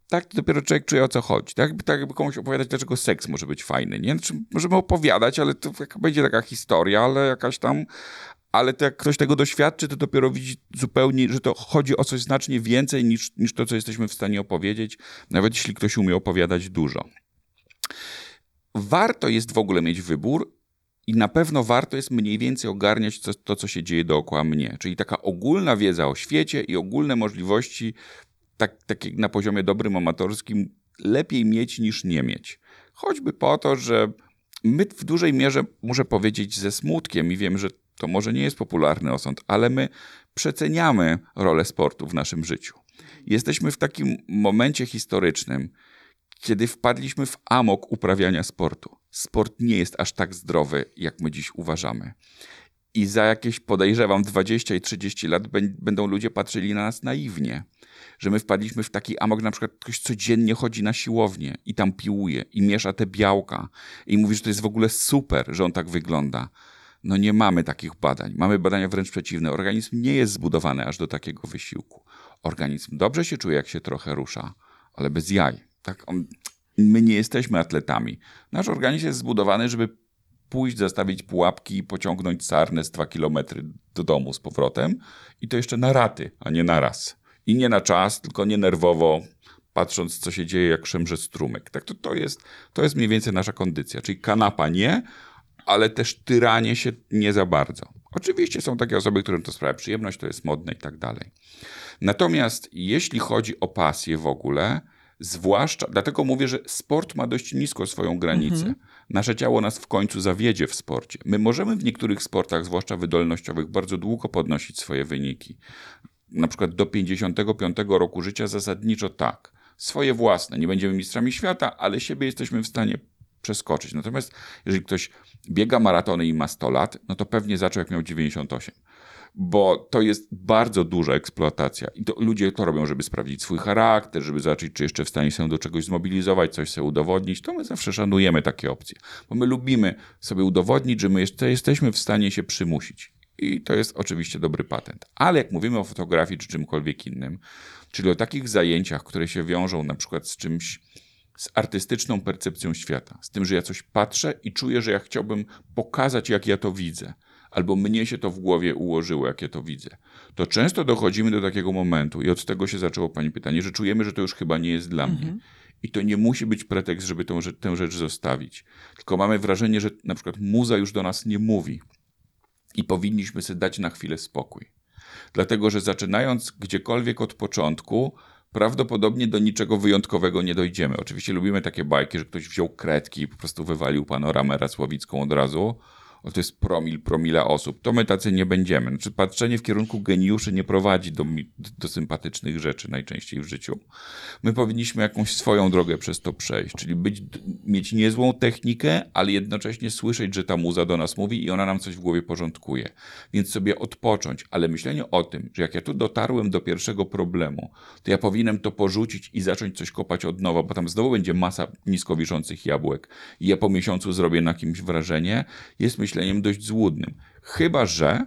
tak dopiero człowiek czuje o co chodzi. Tak, tak jakby komuś opowiadać, dlaczego seks może być fajny. Nie? Znaczy, możemy opowiadać, ale to będzie taka historia, ale jakaś tam. Ale to jak ktoś tego doświadczy, to dopiero widzi zupełnie, że to chodzi o coś znacznie więcej niż, niż to, co jesteśmy w stanie opowiedzieć, nawet jeśli ktoś umie opowiadać dużo. Warto jest w ogóle mieć wybór, i na pewno warto jest mniej więcej ogarniać to, to, co się dzieje dookoła mnie. Czyli taka ogólna wiedza o świecie i ogólne możliwości tak, tak na poziomie dobrym amatorskim lepiej mieć niż nie mieć. Choćby po to, że my w dużej mierze, muszę powiedzieć ze smutkiem i wiem, że to może nie jest popularny osąd, ale my przeceniamy rolę sportu w naszym życiu. Jesteśmy w takim momencie historycznym, kiedy wpadliśmy w amok uprawiania sportu. Sport nie jest aż tak zdrowy, jak my dziś uważamy. I za jakieś, podejrzewam, 20 i 30 lat będą ludzie patrzyli na nas naiwnie że my wpadliśmy w taki amok, na przykład ktoś codziennie chodzi na siłownię i tam piłuje i miesza te białka i mówi, że to jest w ogóle super, że on tak wygląda. No nie mamy takich badań. Mamy badania wręcz przeciwne. Organizm nie jest zbudowany aż do takiego wysiłku. Organizm dobrze się czuje, jak się trochę rusza, ale bez jaj. Tak? On, my nie jesteśmy atletami. Nasz organizm jest zbudowany, żeby pójść, zastawić pułapki i pociągnąć sarnę z dwa kilometry do domu z powrotem i to jeszcze na raty, a nie na raz. I nie na czas, tylko nie nerwowo, patrząc, co się dzieje, jak szemrze strumyk. Tak to, to, jest, to jest mniej więcej nasza kondycja. Czyli kanapa nie, ale też tyranie się nie za bardzo. Oczywiście są takie osoby, którym to sprawia przyjemność, to jest modne i tak dalej. Natomiast jeśli chodzi o pasję w ogóle, zwłaszcza, dlatego mówię, że sport ma dość nisko swoją granicę. Mhm. Nasze ciało nas w końcu zawiedzie w sporcie. My możemy w niektórych sportach, zwłaszcza wydolnościowych, bardzo długo podnosić swoje wyniki na przykład do 55 roku życia zasadniczo tak. Swoje własne. Nie będziemy mistrzami świata, ale siebie jesteśmy w stanie przeskoczyć. Natomiast jeżeli ktoś biega maratony i ma 100 lat, no to pewnie zaczął jak miał 98. Bo to jest bardzo duża eksploatacja. I to ludzie to robią, żeby sprawdzić swój charakter, żeby zobaczyć, czy jeszcze w stanie się do czegoś zmobilizować, coś sobie udowodnić. To my zawsze szanujemy takie opcje. Bo my lubimy sobie udowodnić, że my jeszcze jesteśmy w stanie się przymusić. I to jest oczywiście dobry patent. Ale jak mówimy o fotografii czy czymkolwiek innym, czyli o takich zajęciach, które się wiążą na przykład z czymś, z artystyczną percepcją świata, z tym, że ja coś patrzę i czuję, że ja chciałbym pokazać, jak ja to widzę, albo mnie się to w głowie ułożyło, jak ja to widzę, to często dochodzimy do takiego momentu, i od tego się zaczęło Pani pytanie, że czujemy, że to już chyba nie jest dla mhm. mnie. I to nie musi być pretekst, żeby tę, tę rzecz zostawić. Tylko mamy wrażenie, że na przykład muza już do nas nie mówi i powinniśmy sobie dać na chwilę spokój. Dlatego, że zaczynając gdziekolwiek od początku, prawdopodobnie do niczego wyjątkowego nie dojdziemy. Oczywiście lubimy takie bajki, że ktoś wziął kredki i po prostu wywalił panoramę Racławicką od razu, to jest promil, promila osób, to my tacy nie będziemy. Znaczy, patrzenie w kierunku geniuszy nie prowadzi do, do sympatycznych rzeczy najczęściej w życiu. My powinniśmy jakąś swoją drogę przez to przejść, czyli być, mieć niezłą technikę, ale jednocześnie słyszeć, że ta muza do nas mówi i ona nam coś w głowie porządkuje. Więc sobie odpocząć, ale myślenie o tym, że jak ja tu dotarłem do pierwszego problemu, to ja powinienem to porzucić i zacząć coś kopać od nowa, bo tam znowu będzie masa nisko wiszących jabłek i ja po miesiącu zrobię na kimś wrażenie, jest myślenie myśleniem dość złudnym. Chyba, że,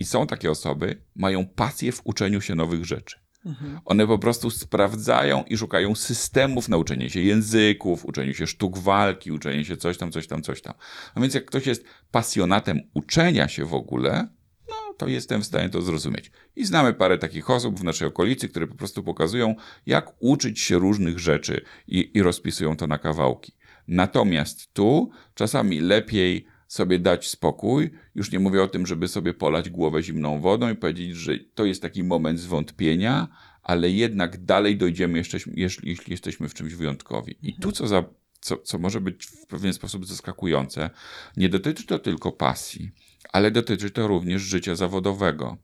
i są takie osoby, mają pasję w uczeniu się nowych rzeczy. Mhm. One po prostu sprawdzają i szukają systemów na uczenie się języków, uczeniu się sztuk walki, uczenie się coś tam, coś tam, coś tam. No więc jak ktoś jest pasjonatem uczenia się w ogóle, no to jestem w stanie to zrozumieć. I znamy parę takich osób w naszej okolicy, które po prostu pokazują, jak uczyć się różnych rzeczy i, i rozpisują to na kawałki. Natomiast tu czasami lepiej sobie dać spokój. Już nie mówię o tym, żeby sobie polać głowę zimną wodą i powiedzieć, że to jest taki moment zwątpienia, ale jednak dalej dojdziemy, jeszcze, jeśli, jesteśmy w czymś wyjątkowi. I tu, co, za, co, co może być w pewien sposób zaskakujące, nie dotyczy to tylko pasji, ale dotyczy to również życia zawodowego.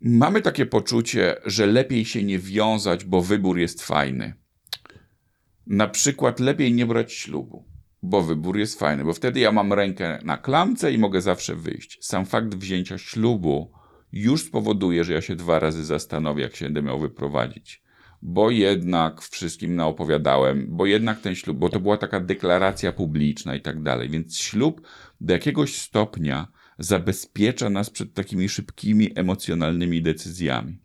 Mamy takie poczucie, że lepiej się nie wiązać, bo wybór jest fajny. Na przykład lepiej nie brać ślubu bo wybór jest fajny, bo wtedy ja mam rękę na klamce i mogę zawsze wyjść. Sam fakt wzięcia ślubu już spowoduje, że ja się dwa razy zastanowię, jak się będę miał wyprowadzić. Bo jednak wszystkim naopowiadałem, bo jednak ten ślub, bo to była taka deklaracja publiczna i tak dalej. Więc ślub do jakiegoś stopnia zabezpiecza nas przed takimi szybkimi, emocjonalnymi decyzjami.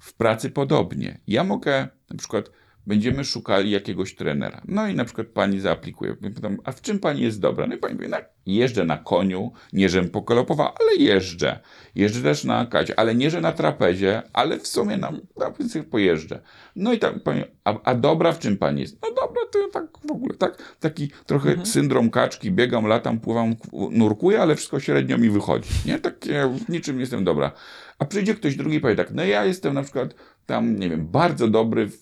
W pracy podobnie. Ja mogę na przykład będziemy szukali jakiegoś trenera. No i na przykład pani zaaplikuje. Pytam, a w czym pani jest dobra? No i pani mówi, no, jeżdżę na koniu, nie żem pokolopowa, ale jeżdżę. Jeżdżę też na kacie, ale nie, że na trapezie, ale w sumie na, na pojeżdżę. No i tak, pani, a, a dobra w czym pani jest? No dobra, to tak w ogóle, tak, taki trochę mhm. syndrom kaczki, biegam, latam, pływam, nurkuję, ale wszystko średnio mi wychodzi. Nie, takie w niczym jestem dobra. A przyjdzie ktoś drugi i powie tak, no ja jestem na przykład tam, nie wiem, bardzo dobry w,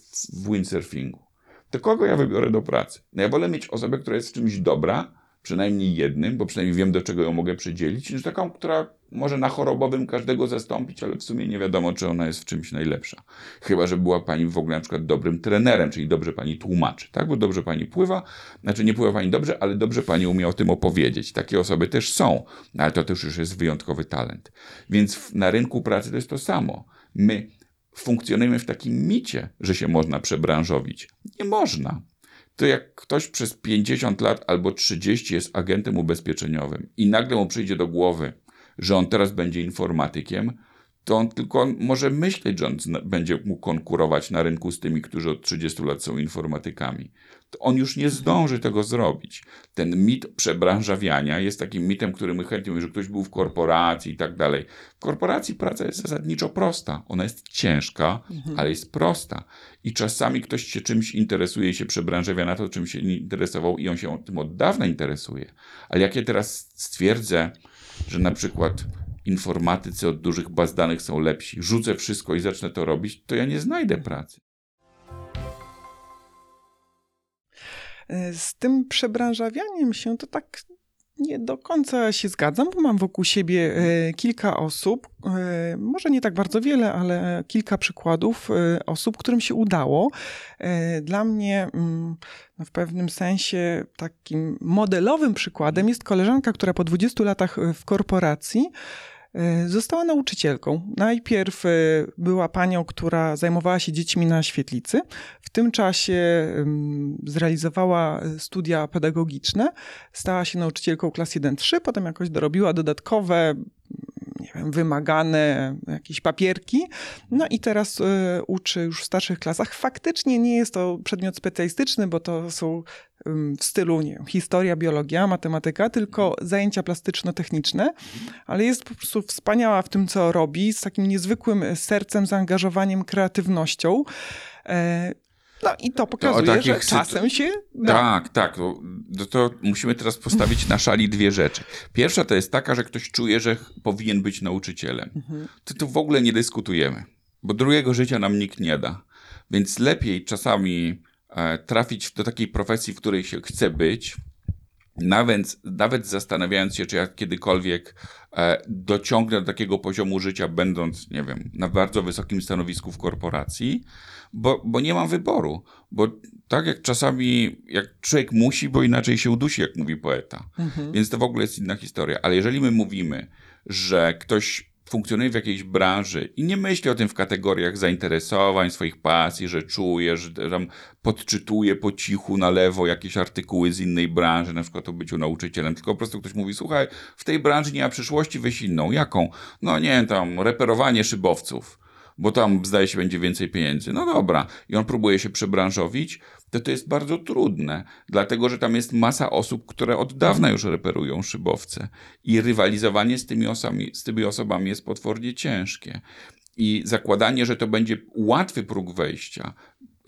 windsurfingu. To kogo ja wybiorę do pracy? No ja wolę mieć osobę, która jest w czymś dobra, przynajmniej jednym, bo przynajmniej wiem, do czego ją mogę przydzielić, niż taką, która może na chorobowym każdego zastąpić, ale w sumie nie wiadomo, czy ona jest w czymś najlepsza. Chyba, że była pani w ogóle na przykład dobrym trenerem, czyli dobrze pani tłumaczy, tak? Bo dobrze pani pływa, znaczy nie pływa pani dobrze, ale dobrze pani umie o tym opowiedzieć. Takie osoby też są, ale to też już jest wyjątkowy talent. Więc na rynku pracy to jest to samo. My funkcjonujemy w takim micie, że się można przebranżowić. Nie można. To jak ktoś przez 50 lat albo 30 jest agentem ubezpieczeniowym i nagle mu przyjdzie do głowy, że on teraz będzie informatykiem, to on tylko może myśleć, że on będzie mógł konkurować na rynku z tymi, którzy od 30 lat są informatykami. To on już nie zdąży tego zrobić. Ten mit przebranżawiania jest takim mitem, który my chętnie mówimy, że ktoś był w korporacji i tak dalej. W korporacji praca jest zasadniczo prosta. Ona jest ciężka, mhm. ale jest prosta. I czasami ktoś się czymś interesuje i się przebranżawia na to, czym się nie interesował i on się tym od dawna interesuje. Ale jak ja teraz stwierdzę, że na przykład informatycy od dużych baz danych są lepsi, rzucę wszystko i zacznę to robić, to ja nie znajdę pracy. Z tym przebranżawianiem się to tak nie do końca się zgadzam, bo mam wokół siebie e, kilka osób, e, może nie tak bardzo wiele, ale kilka przykładów e, osób, którym się udało. Dla mnie mm, no w pewnym sensie takim modelowym przykładem jest koleżanka, która po 20 latach w korporacji E, została nauczycielką. Najpierw e, była panią, która zajmowała się dziećmi na świetlicy. W tym czasie zrealizowała studia pedagogiczne. Stała się nauczycielką klas 1-3, potem jakoś dorobiła dodatkowe wiem, wymagane jakieś papierki. No i teraz y, uczy już w starszych klasach. Faktycznie nie jest to przedmiot specjalistyczny, bo to są w stylu nie wiem, historia, biologia, matematyka, tylko zajęcia plastyczno-techniczne, ale jest po prostu wspaniała w tym, co robi, z takim niezwykłym sercem, zaangażowaniem, kreatywnością. No i to pokazuje, to że czasem się da. Tak, tak. To, to, musimy teraz postawić na szali dwie rzeczy. Pierwsza to jest taka, że ktoś czuje, że powinien być nauczycielem. Mhm. To, to w ogóle nie dyskutujemy, bo drugiego życia nam nikt nie da. Więc lepiej czasami e, trafić do takiej profesji, w której się chce być, nawet, nawet zastanawiając się, czy ja kiedykolwiek e, dociągnę do takiego poziomu życia, będąc, nie wiem, na bardzo wysokim stanowisku w korporacji, bo, bo nie mam wyboru. Bo tak jak czasami, jak człowiek musi, bo inaczej się udusi, jak mówi poeta. Mhm. Więc to w ogóle jest inna historia. Ale jeżeli my mówimy, że ktoś funkcjonuje w jakiejś branży i nie myśli o tym w kategoriach zainteresowań, swoich pasji, że czuje, że tam podczytuje po cichu na lewo jakieś artykuły z innej branży, na przykład o byciu nauczycielem, tylko po prostu ktoś mówi, słuchaj, w tej branży nie ma przyszłości, weź inną. Jaką? No nie, tam reperowanie szybowców bo tam zdaje się będzie więcej pieniędzy. No dobra, i on próbuje się przebranżowić, to to jest bardzo trudne, dlatego że tam jest masa osób, które od dawna już reperują szybowce i rywalizowanie z tymi, osobami, z tymi osobami jest potwornie ciężkie. I zakładanie, że to będzie łatwy próg wejścia,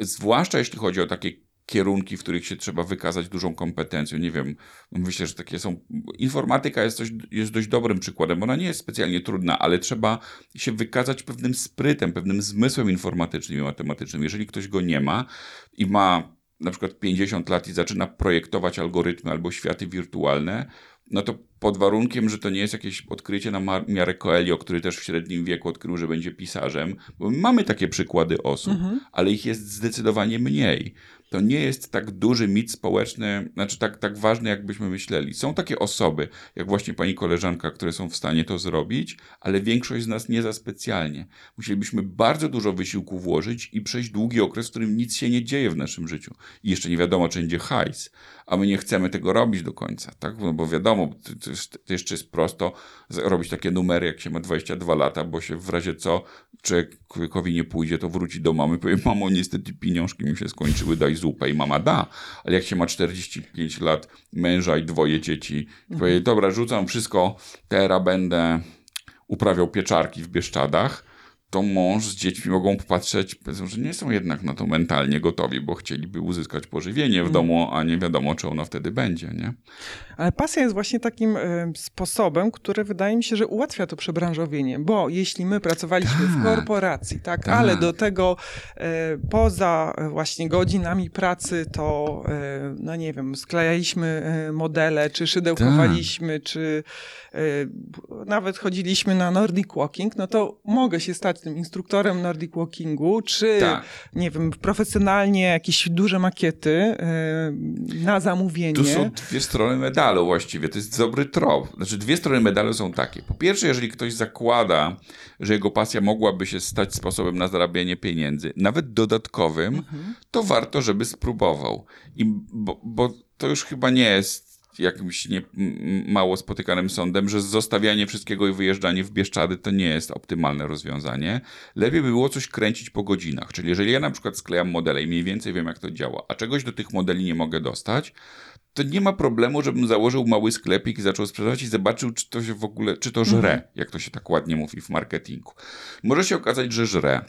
zwłaszcza jeśli chodzi o takie kierunki, w których się trzeba wykazać dużą kompetencją. Nie wiem, myślę, że takie są. Informatyka jest, coś, jest dość dobrym przykładem. Ona nie jest specjalnie trudna, ale trzeba się wykazać pewnym sprytem, pewnym zmysłem informatycznym i matematycznym. Jeżeli ktoś go nie ma i ma na przykład 50 lat i zaczyna projektować algorytmy albo światy wirtualne, no to pod warunkiem, że to nie jest jakieś odkrycie na miarę Coelho, który też w średnim wieku odkrył, że będzie pisarzem, bo mamy takie przykłady osób, mhm. ale ich jest zdecydowanie mniej to nie jest tak duży mit społeczny, znaczy tak, tak ważny, jakbyśmy myśleli. Są takie osoby, jak właśnie pani koleżanka, które są w stanie to zrobić, ale większość z nas nie za specjalnie. Musielibyśmy bardzo dużo wysiłku włożyć i przejść długi okres, w którym nic się nie dzieje w naszym życiu. I jeszcze nie wiadomo, czy będzie hajs, a my nie chcemy tego robić do końca, tak? No bo wiadomo, to, to jeszcze jest prosto robić takie numery, jak się ma 22 lata, bo się w razie co człowiekowi nie pójdzie, to wróci do mamy, powie, mamo, niestety pieniążki mi się skończyły, daj zupę i mama da. Ale jak się ma 45 lat, męża i dwoje dzieci, mhm. powie, dobra, rzucam wszystko, teraz będę uprawiał pieczarki w Bieszczadach, to mąż z dziećmi mogą popatrzeć, że nie są jednak na to mentalnie gotowi, bo chcieliby uzyskać pożywienie w mm. domu, a nie wiadomo, czy ono wtedy będzie. Nie? Ale pasja jest właśnie takim y, sposobem, który wydaje mi się, że ułatwia to przebranżowienie, bo jeśli my pracowaliśmy tak, w korporacji, tak, tak, ale do tego y, poza właśnie godzinami pracy, to y, no nie wiem, sklejaliśmy modele, czy szydełkowaliśmy, tak. czy nawet chodziliśmy na Nordic Walking, no to mogę się stać tym instruktorem Nordic Walkingu, czy tak. nie wiem, profesjonalnie jakieś duże makiety na zamówienie. Tu są dwie strony medalu medalu właściwie, to jest dobry trop. Znaczy dwie strony medalu są takie. Po pierwsze, jeżeli ktoś zakłada, że jego pasja mogłaby się stać sposobem na zarabianie pieniędzy, nawet dodatkowym, mhm. to warto, żeby spróbował. I bo, bo to już chyba nie jest jakimś nie, mało spotykanym sądem, że zostawianie wszystkiego i wyjeżdżanie w Bieszczady to nie jest optymalne rozwiązanie. Lepiej by było coś kręcić po godzinach. Czyli jeżeli ja na przykład sklejam modele i mniej więcej wiem, jak to działa, a czegoś do tych modeli nie mogę dostać, to nie ma problemu, żebym założył mały sklepik i zaczął sprzedawać i zobaczył, czy to się w ogóle, czy to żre, mhm. jak to się tak ładnie mówi w marketingu. Może się okazać, że żre.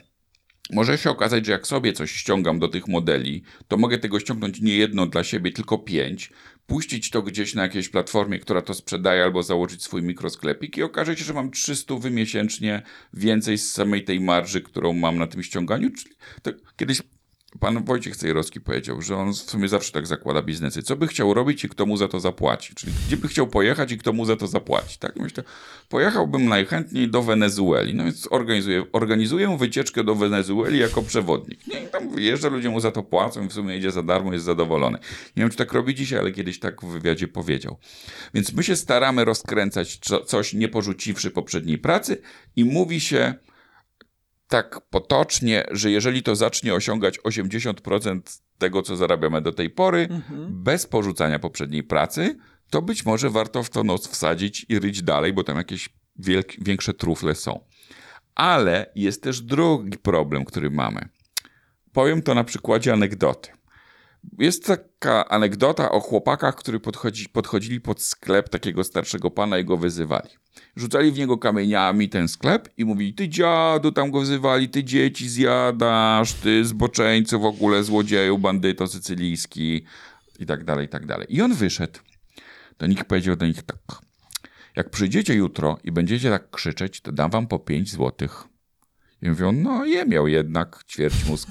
Może się okazać, że jak sobie coś ściągam do tych modeli, to mogę tego ściągnąć nie jedno dla siebie, tylko pięć, puścić to gdzieś na jakiejś platformie, która to sprzedaje, albo założyć swój mikrosklepik i okaże się, że mam 300 miesięcznie więcej z samej tej marży, którą mam na tym ściąganiu. Czyli to kiedyś Pan Wojciech Cejrowski powiedział, że on w sumie zawsze tak zakłada biznesy. Co by chciał robić i kto mu za to zapłaci? Czyli gdzie by chciał pojechać i kto mu za to zapłaci? Tak myślę, pojechałbym najchętniej do Wenezueli. No więc organizuję, organizuję wycieczkę do Wenezueli jako przewodnik. Nie, tam wyjeżdża, ludzie mu za to płacą w sumie idzie za darmo, jest zadowolony. Nie wiem, czy tak robi dzisiaj, ale kiedyś tak w wywiadzie powiedział. Więc my się staramy rozkręcać coś, nie porzuciwszy poprzedniej pracy i mówi się tak potocznie, że jeżeli to zacznie osiągać 80% tego, co zarabiamy do tej pory, mhm. bez porzucania poprzedniej pracy, to być może warto w to noc wsadzić i ryć dalej, bo tam jakieś większe trufle są. Ale jest też drugi problem, który mamy. Powiem to na przykładzie anegdoty. Jest taka anegdota o chłopakach, którzy podchodzi, podchodzili pod sklep takiego starszego pana i go wyzywali. Rzucali w niego kamieniami ten sklep i mówili, ty dziadu, tam go wzywali, ty dzieci zjadasz, ty zboczeńcu w ogóle, złodzieju, bandyto sycylijski i tak dalej, i tak dalej. I on wyszedł. Do nich powiedział do nich tak, jak przyjdziecie jutro i będziecie tak krzyczeć, to dam wam po pięć złotych. I mówią, no je miał jednak ćwierć mózg.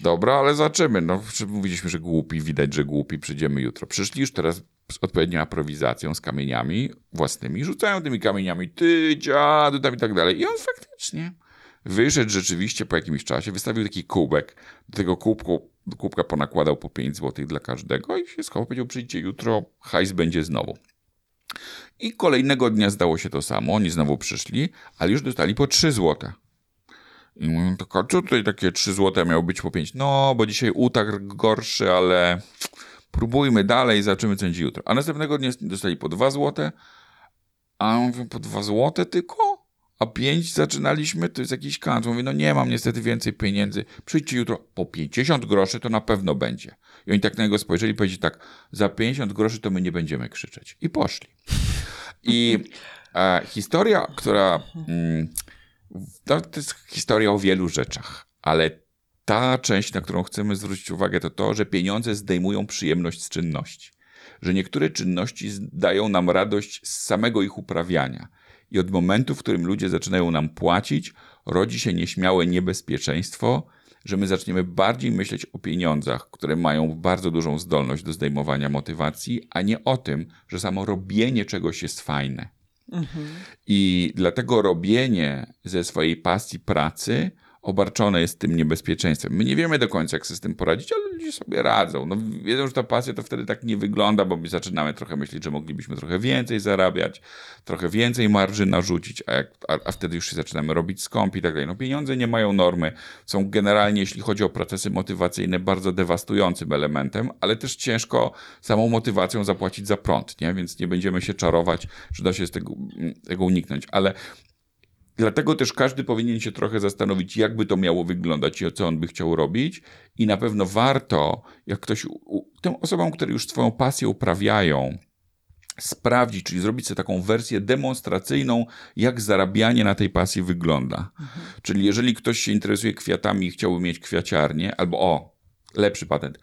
Dobra, ale zobaczymy. No, mówiliśmy, że głupi, widać, że głupi, przyjdziemy jutro. Przyszli już teraz z odpowiednią aprowizacją, z kamieniami własnymi, rzucają tymi kamieniami, ty dziadu, tam i tak dalej. I on faktycznie wyszedł rzeczywiście po jakimś czasie, wystawił taki kubek, do tego kubku, do kubka ponakładał po 5 zł dla każdego i się schował, powiedział, przyjdźcie jutro, hajs będzie znowu. I kolejnego dnia zdało się to samo, oni znowu przyszli, ale już dostali po 3 złote. I mówią, tylko, co tutaj takie 3 złote miało być po 5? No, bo dzisiaj utarg gorszy, ale próbujmy dalej, zobaczymy co będzie jutro. A następnego dnia dostali po 2 złote, a mówią, po 2 złote tylko? A 5 zaczynaliśmy, to jest jakiś kant. Mówię, no nie mam niestety więcej pieniędzy. Przyjdźcie jutro, po 50 groszy to na pewno będzie. I oni tak na niego spojrzeli i powiedzieli tak, za 50 groszy to my nie będziemy krzyczeć. I poszli. I e, historia, która... Mm, to, to jest historia o wielu rzeczach, ale ta część, na którą chcemy zwrócić uwagę, to to, że pieniądze zdejmują przyjemność z czynności. Że niektóre czynności dają nam radość z samego ich uprawiania. I od momentu, w którym ludzie zaczynają nam płacić, rodzi się nieśmiałe niebezpieczeństwo, że my zaczniemy bardziej myśleć o pieniądzach, które mają bardzo dużą zdolność do zdejmowania motywacji, a nie o tym, że samo robienie czegoś jest fajne. Mhm. I dlatego robienie ze swojej pasji pracy obarczone jest tym niebezpieczeństwem. My nie wiemy do końca, jak sobie z tym poradzić, ale ludzie sobie radzą. No, wiedzą, że ta pasja to wtedy tak nie wygląda, bo my zaczynamy trochę myśleć, że moglibyśmy trochę więcej zarabiać, trochę więcej marży narzucić, a, jak, a, a wtedy już się zaczynamy robić skąp i tak dalej. No, pieniądze nie mają normy. Są generalnie, jeśli chodzi o procesy motywacyjne, bardzo dewastującym elementem, ale też ciężko samą motywacją zapłacić za prąd, nie? więc nie będziemy się czarować, że da się z tego, tego uniknąć. Ale Dlatego też każdy powinien się trochę zastanowić, jakby to miało wyglądać i co on by chciał robić. I na pewno warto, jak ktoś, tym osobom, które już swoją pasję uprawiają, sprawdzić, czyli zrobić sobie taką wersję demonstracyjną, jak zarabianie na tej pasji wygląda. Mhm. Czyli jeżeli ktoś się interesuje kwiatami i chciałby mieć kwiaciarnię, albo o, lepszy patent,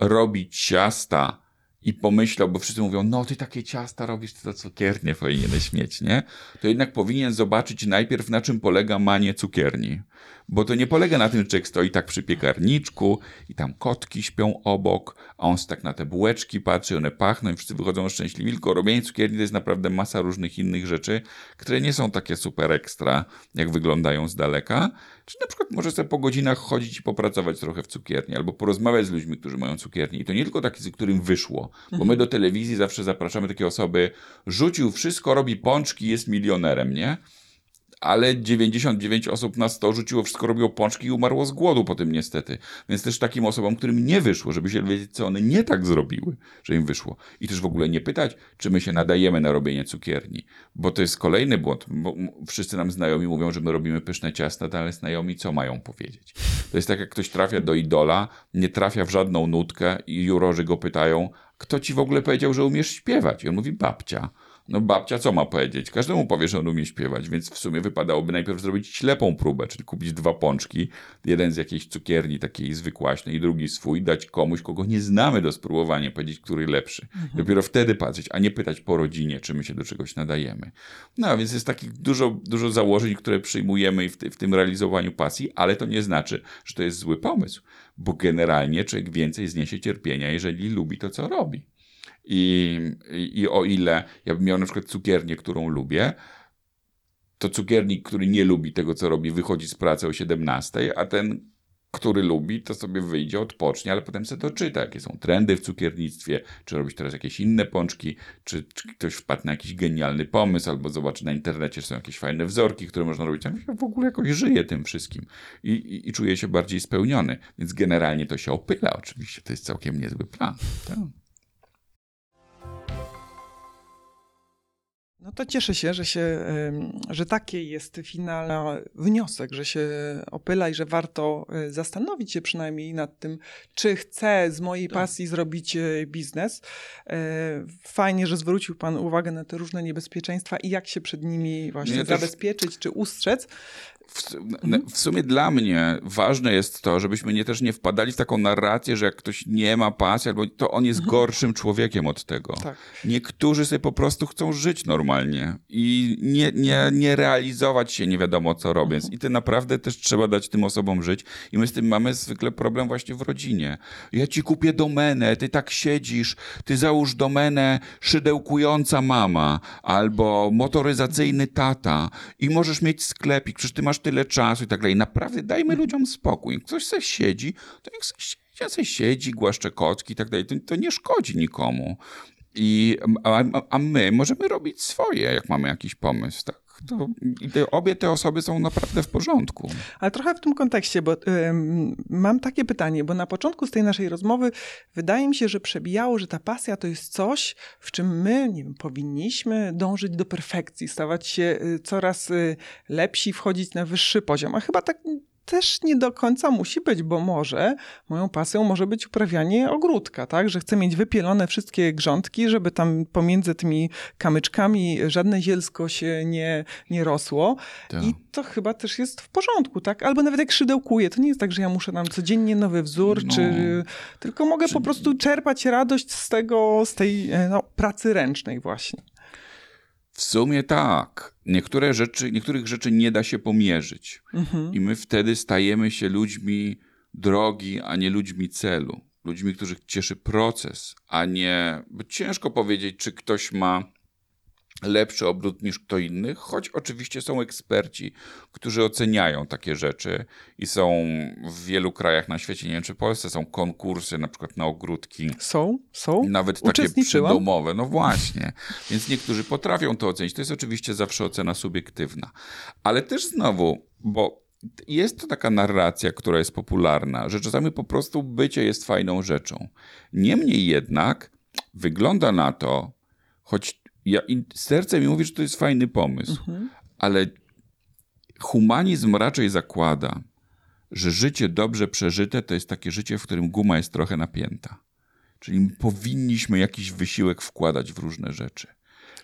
robić ciasta i pomyślał, bo wszyscy mówią, no ty takie ciasta robisz, to cukiernie powinieneś mieć, nie? To jednak powinien zobaczyć najpierw, na czym polega manie cukierni. Bo to nie polega na tym, że człowiek stoi tak przy piekarniczku i tam kotki śpią obok, a on tak na te bułeczki patrzy, one pachną i wszyscy wychodzą szczęśliwi. Tylko robienie cukierni to jest naprawdę masa różnych innych rzeczy, które nie są takie super ekstra, jak wyglądają z daleka. Czy na przykład może sobie po godzinach chodzić i popracować trochę w cukierni, albo porozmawiać z ludźmi, którzy mają cukiernię. I to nie tylko taki, z którym wyszło, bo my mhm. do telewizji zawsze zapraszamy takie osoby, rzucił wszystko, robi pączki, jest milionerem, nie? Ale 99 osób na 100 rzuciło wszystko, robiło pączki i umarło z głodu po tym niestety. Więc też takim osobom, którym nie wyszło, żeby się wiedzieć, co one nie tak zrobiły, że im wyszło. I też w ogóle nie pytać, czy my się nadajemy na robienie cukierni, bo to jest kolejny błąd. Bo wszyscy nam znajomi mówią, że my robimy pyszne ciasta, ale znajomi co mają powiedzieć? To jest tak, jak ktoś trafia do idola, nie trafia w żadną nutkę i jurorzy go pytają, kto ci w ogóle powiedział, że umiesz śpiewać? I on mówi, babcia. No babcia co ma powiedzieć? Każdemu powie, że on umie śpiewać, więc w sumie wypadałoby najpierw zrobić ślepą próbę, czyli kupić dwa pączki, jeden z jakiejś cukierni takiej zwykłaśnej i drugi swój, dać komuś, kogo nie znamy do spróbowania, powiedzieć, który lepszy. Mhm. Dopiero wtedy patrzeć, a nie pytać po rodzinie, czy my się do czegoś nadajemy. No, więc jest takich dużo, dużo założeń, które przyjmujemy w, ty, w tym realizowaniu pasji, ale to nie znaczy, że to jest zły pomysł, bo generalnie człowiek więcej zniesie cierpienia, jeżeli lubi to, co robi. I, I o ile ja bym miał na przykład cukiernię, którą lubię, to cukiernik, który nie lubi tego, co robi, wychodzi z pracy o 17, a ten, który lubi, to sobie wyjdzie, odpocznie, ale potem sobie to czyta, jakie są trendy w cukiernictwie, czy robić teraz jakieś inne pączki, czy, czy ktoś wpadł na jakiś genialny pomysł, albo zobaczy na internecie, że są jakieś fajne wzorki, które można robić. Ja w ogóle jakoś żyję tym wszystkim i, i, i czuję się bardziej spełniony. Więc generalnie to się opyla oczywiście. To jest całkiem niezły plan. Tak. No to cieszę się, że, się, że taki jest finalny wniosek, że się opyla i że warto e, zastanowić się przynajmniej nad tym, czy chcę z mojej tak. pasji zrobić e, biznes. E, fajnie, że zwrócił Pan uwagę na te różne niebezpieczeństwa i jak się przed nimi właśnie zabezpieczyć czy ustrzec. W, w, sumie dla mnie ważne jest to, żebyśmy nie też nie wpadali w taką narrację, że jak ktoś nie ma pasji, albo to on jest mhm. gorszym człowiekiem od tego. Tak. Niektórzy sobie po prostu chcą żyć normalnie i nie, nie, nie realizować się nie wiadomo co robiąc. Mhm. I ty naprawdę też trzeba dać tym osobom żyć. I my z tym mamy zwykle problem właśnie w rodzinie. Ja ci kupię domenę, ty tak siedzisz, ty załóż domenę szydełkująca mama albo motoryzacyjny tata i możesz mieć sklepik, przecież ty masz tyle czasu i tak dalej. Naprawdę dajmy ludziom spokój. Jak ktoś sobie siedzi, to niech sobie siedzi, sobie siedzi głaszcze kotki i tak dalej. To, to nie szkodzi nikomu. I, a, a, my możemy robić swoje, jak mamy jakiś pomysł, tak? To, obie te osoby są naprawdę w porządku. Ale trochę w tym kontekście, bo mam takie pytanie, bo na początku z tej naszej rozmowy wydaje mi się, że przebijało, że ta pasja to jest coś, w czym my nie wiem, powinniśmy dążyć do perfekcji, stawać się y, coraz y, lepsi, wchodzić na wyższy poziom. A chyba tak też nie do końca musi być, bo może moją pasją może być uprawianie ogródka, tak? Że chcę mieć wypielone wszystkie grządki, żeby tam pomiędzy tymi kamyczkami żadne zielsko się nie, nie rosło. Tak. I to chyba też jest w porządku, tak? Albo nawet jak szydełkuję, to nie jest tak, że ja muszę tam codziennie nowy wzór, no. czy tylko mogę czy... po prostu czerpać radość z tego, z tej e, no, pracy ręcznej właśnie. W sumie tak. Niektóre rzeczy, niektórych rzeczy nie da się pomierzyć. Mhm. I my wtedy stajemy się ludźmi drogi, a nie ludźmi celu. Ludźmi, których cieszy proces, a nie. Bo ciężko powiedzieć, czy ktoś ma lepszy obrót niż kto inny, choć oczywiście są eksperci, którzy oceniają takie rzeczy i są w wielu krajach na świecie, nie wiem czy w Polsce, są konkursy na przykład na ogródki. Są, są. Nawet takie przydomowe, no właśnie. [LAUGHS] Więc niektórzy potrafią to ocenić. To jest oczywiście zawsze ocena subiektywna. Ale też znowu, bo jest to taka narracja, która jest popularna, że czasami po prostu bycie jest fajną rzeczą. Niemniej jednak wygląda na to, choć ja, serce mi mówi, że to jest fajny pomysł, mhm. ale humanizm raczej zakłada, że życie dobrze przeżyte to jest takie życie, w którym guma jest trochę napięta. Czyli powinniśmy jakiś wysiłek wkładać w różne rzeczy.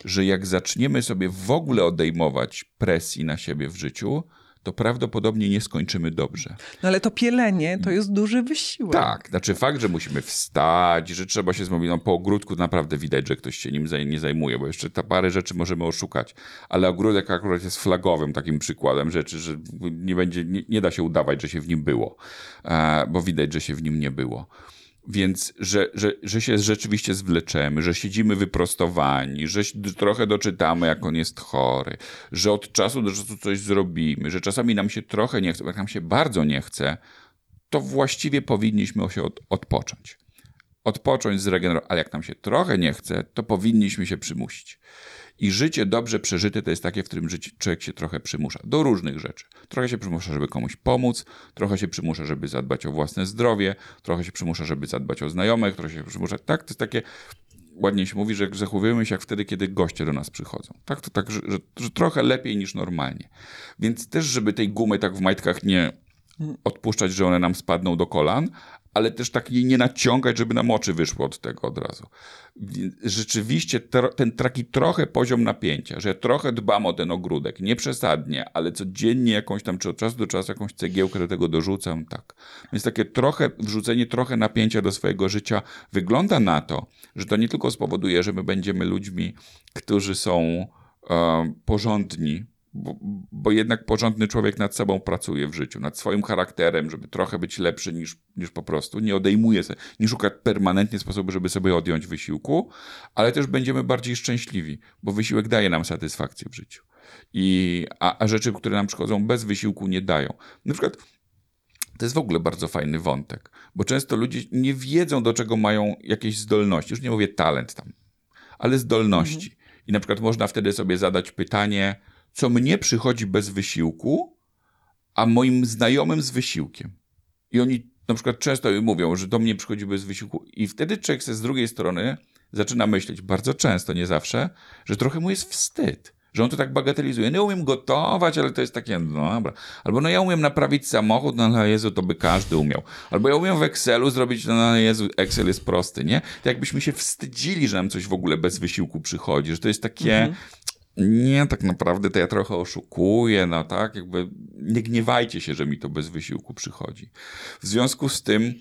Że jak zaczniemy sobie w ogóle odejmować presji na siebie w życiu, to prawdopodobnie nie skończymy dobrze. No ale to pielenie to jest duży wysiłek. Tak, znaczy fakt, że musimy wstać, że trzeba się zmobilizować. No, po ogródku naprawdę widać, że ktoś się nim nie zajmuje, bo jeszcze ta parę rzeczy możemy oszukać. Ale ogródek akurat jest flagowym takim przykładem rzeczy, że nie, będzie, nie, nie da się udawać, że się w nim było, e, bo widać, że się w nim nie było. Więc, że, że, że się rzeczywiście zwleczemy, że siedzimy wyprostowani, że trochę doczytamy, jak on jest chory, że od czasu do czasu coś zrobimy, że czasami nam się trochę nie chce, jak nam się bardzo nie chce, to właściwie powinniśmy się od, odpocząć. Odpocząć, zregenerować, ale jak nam się trochę nie chce, to powinniśmy się przymusić. I życie dobrze przeżyte to jest takie, w którym życie, człowiek się trochę przymusza do różnych rzeczy. Trochę się przymusza, żeby komuś pomóc, trochę się przymusza, żeby zadbać o własne zdrowie, trochę się przymusza, żeby zadbać o znajomych, trochę się przymusza. Tak, to jest takie ładnie się mówi, że zachowujemy się jak wtedy, kiedy goście do nas przychodzą. Tak, to tak, że, że, że, trochę lepiej niż normalnie. Więc też, żeby tej gumy tak w majtkach nie odpuszczać, że one nam spadną do kolan, ale też tak jej nie naciągać, żeby nam oczy wyszło od tego od razu. Rzeczywiście ten taki trochę poziom napięcia, że trochę dbam o ten ogródek, nie przesadnie, ale codziennie jakąś tam, czy od czasu do czasu jakąś cegiełkę do tego dorzucam, tak. Więc takie trochę, wrzucenie trochę napięcia do swojego życia wygląda na to, że to nie tylko spowoduje, że my będziemy ludźmi, którzy są e, porządni, bo, bo, jednak porządny człowiek nad sobą pracuje w życiu, nad swoim charakterem, żeby trochę być lepszy niż, niż po prostu. Nie odejmuje się, nie szuka permanentnie sposobu, żeby sobie odjąć wysiłku, ale też będziemy bardziej szczęśliwi, bo wysiłek daje nam satysfakcję w życiu. I, a, a rzeczy, które nam przychodzą bez wysiłku, nie dają. Na przykład to jest w ogóle bardzo fajny wątek, bo często ludzie nie wiedzą, do czego mają jakieś zdolności. Już nie mówię talent tam, ale zdolności. Mhm. I na przykład można wtedy sobie zadać pytanie, co mnie przychodzi bez wysiłku, a moim znajomym z wysiłkiem. I oni na przykład często mówią, że do mnie przychodzi bez wysiłku. I wtedy człowiek z drugiej strony zaczyna myśleć, bardzo często, nie zawsze, że trochę mu jest wstyd. Że on to tak bagatelizuje. No ja umiem gotować, ale to jest takie, no dobra. Albo no ja umiem naprawić samochód, no ale Jezu, to by każdy umiał. Albo ja umiem w Excelu zrobić, no ale Jezu, Excel jest prosty, nie? To jakbyśmy się wstydzili, że nam coś w ogóle bez wysiłku przychodzi, że to jest takie, mhm nie, tak naprawdę to ja trochę oszukuję, no tak, jakby nie gniewajcie się, że mi to bez wysiłku przychodzi. W związku z tym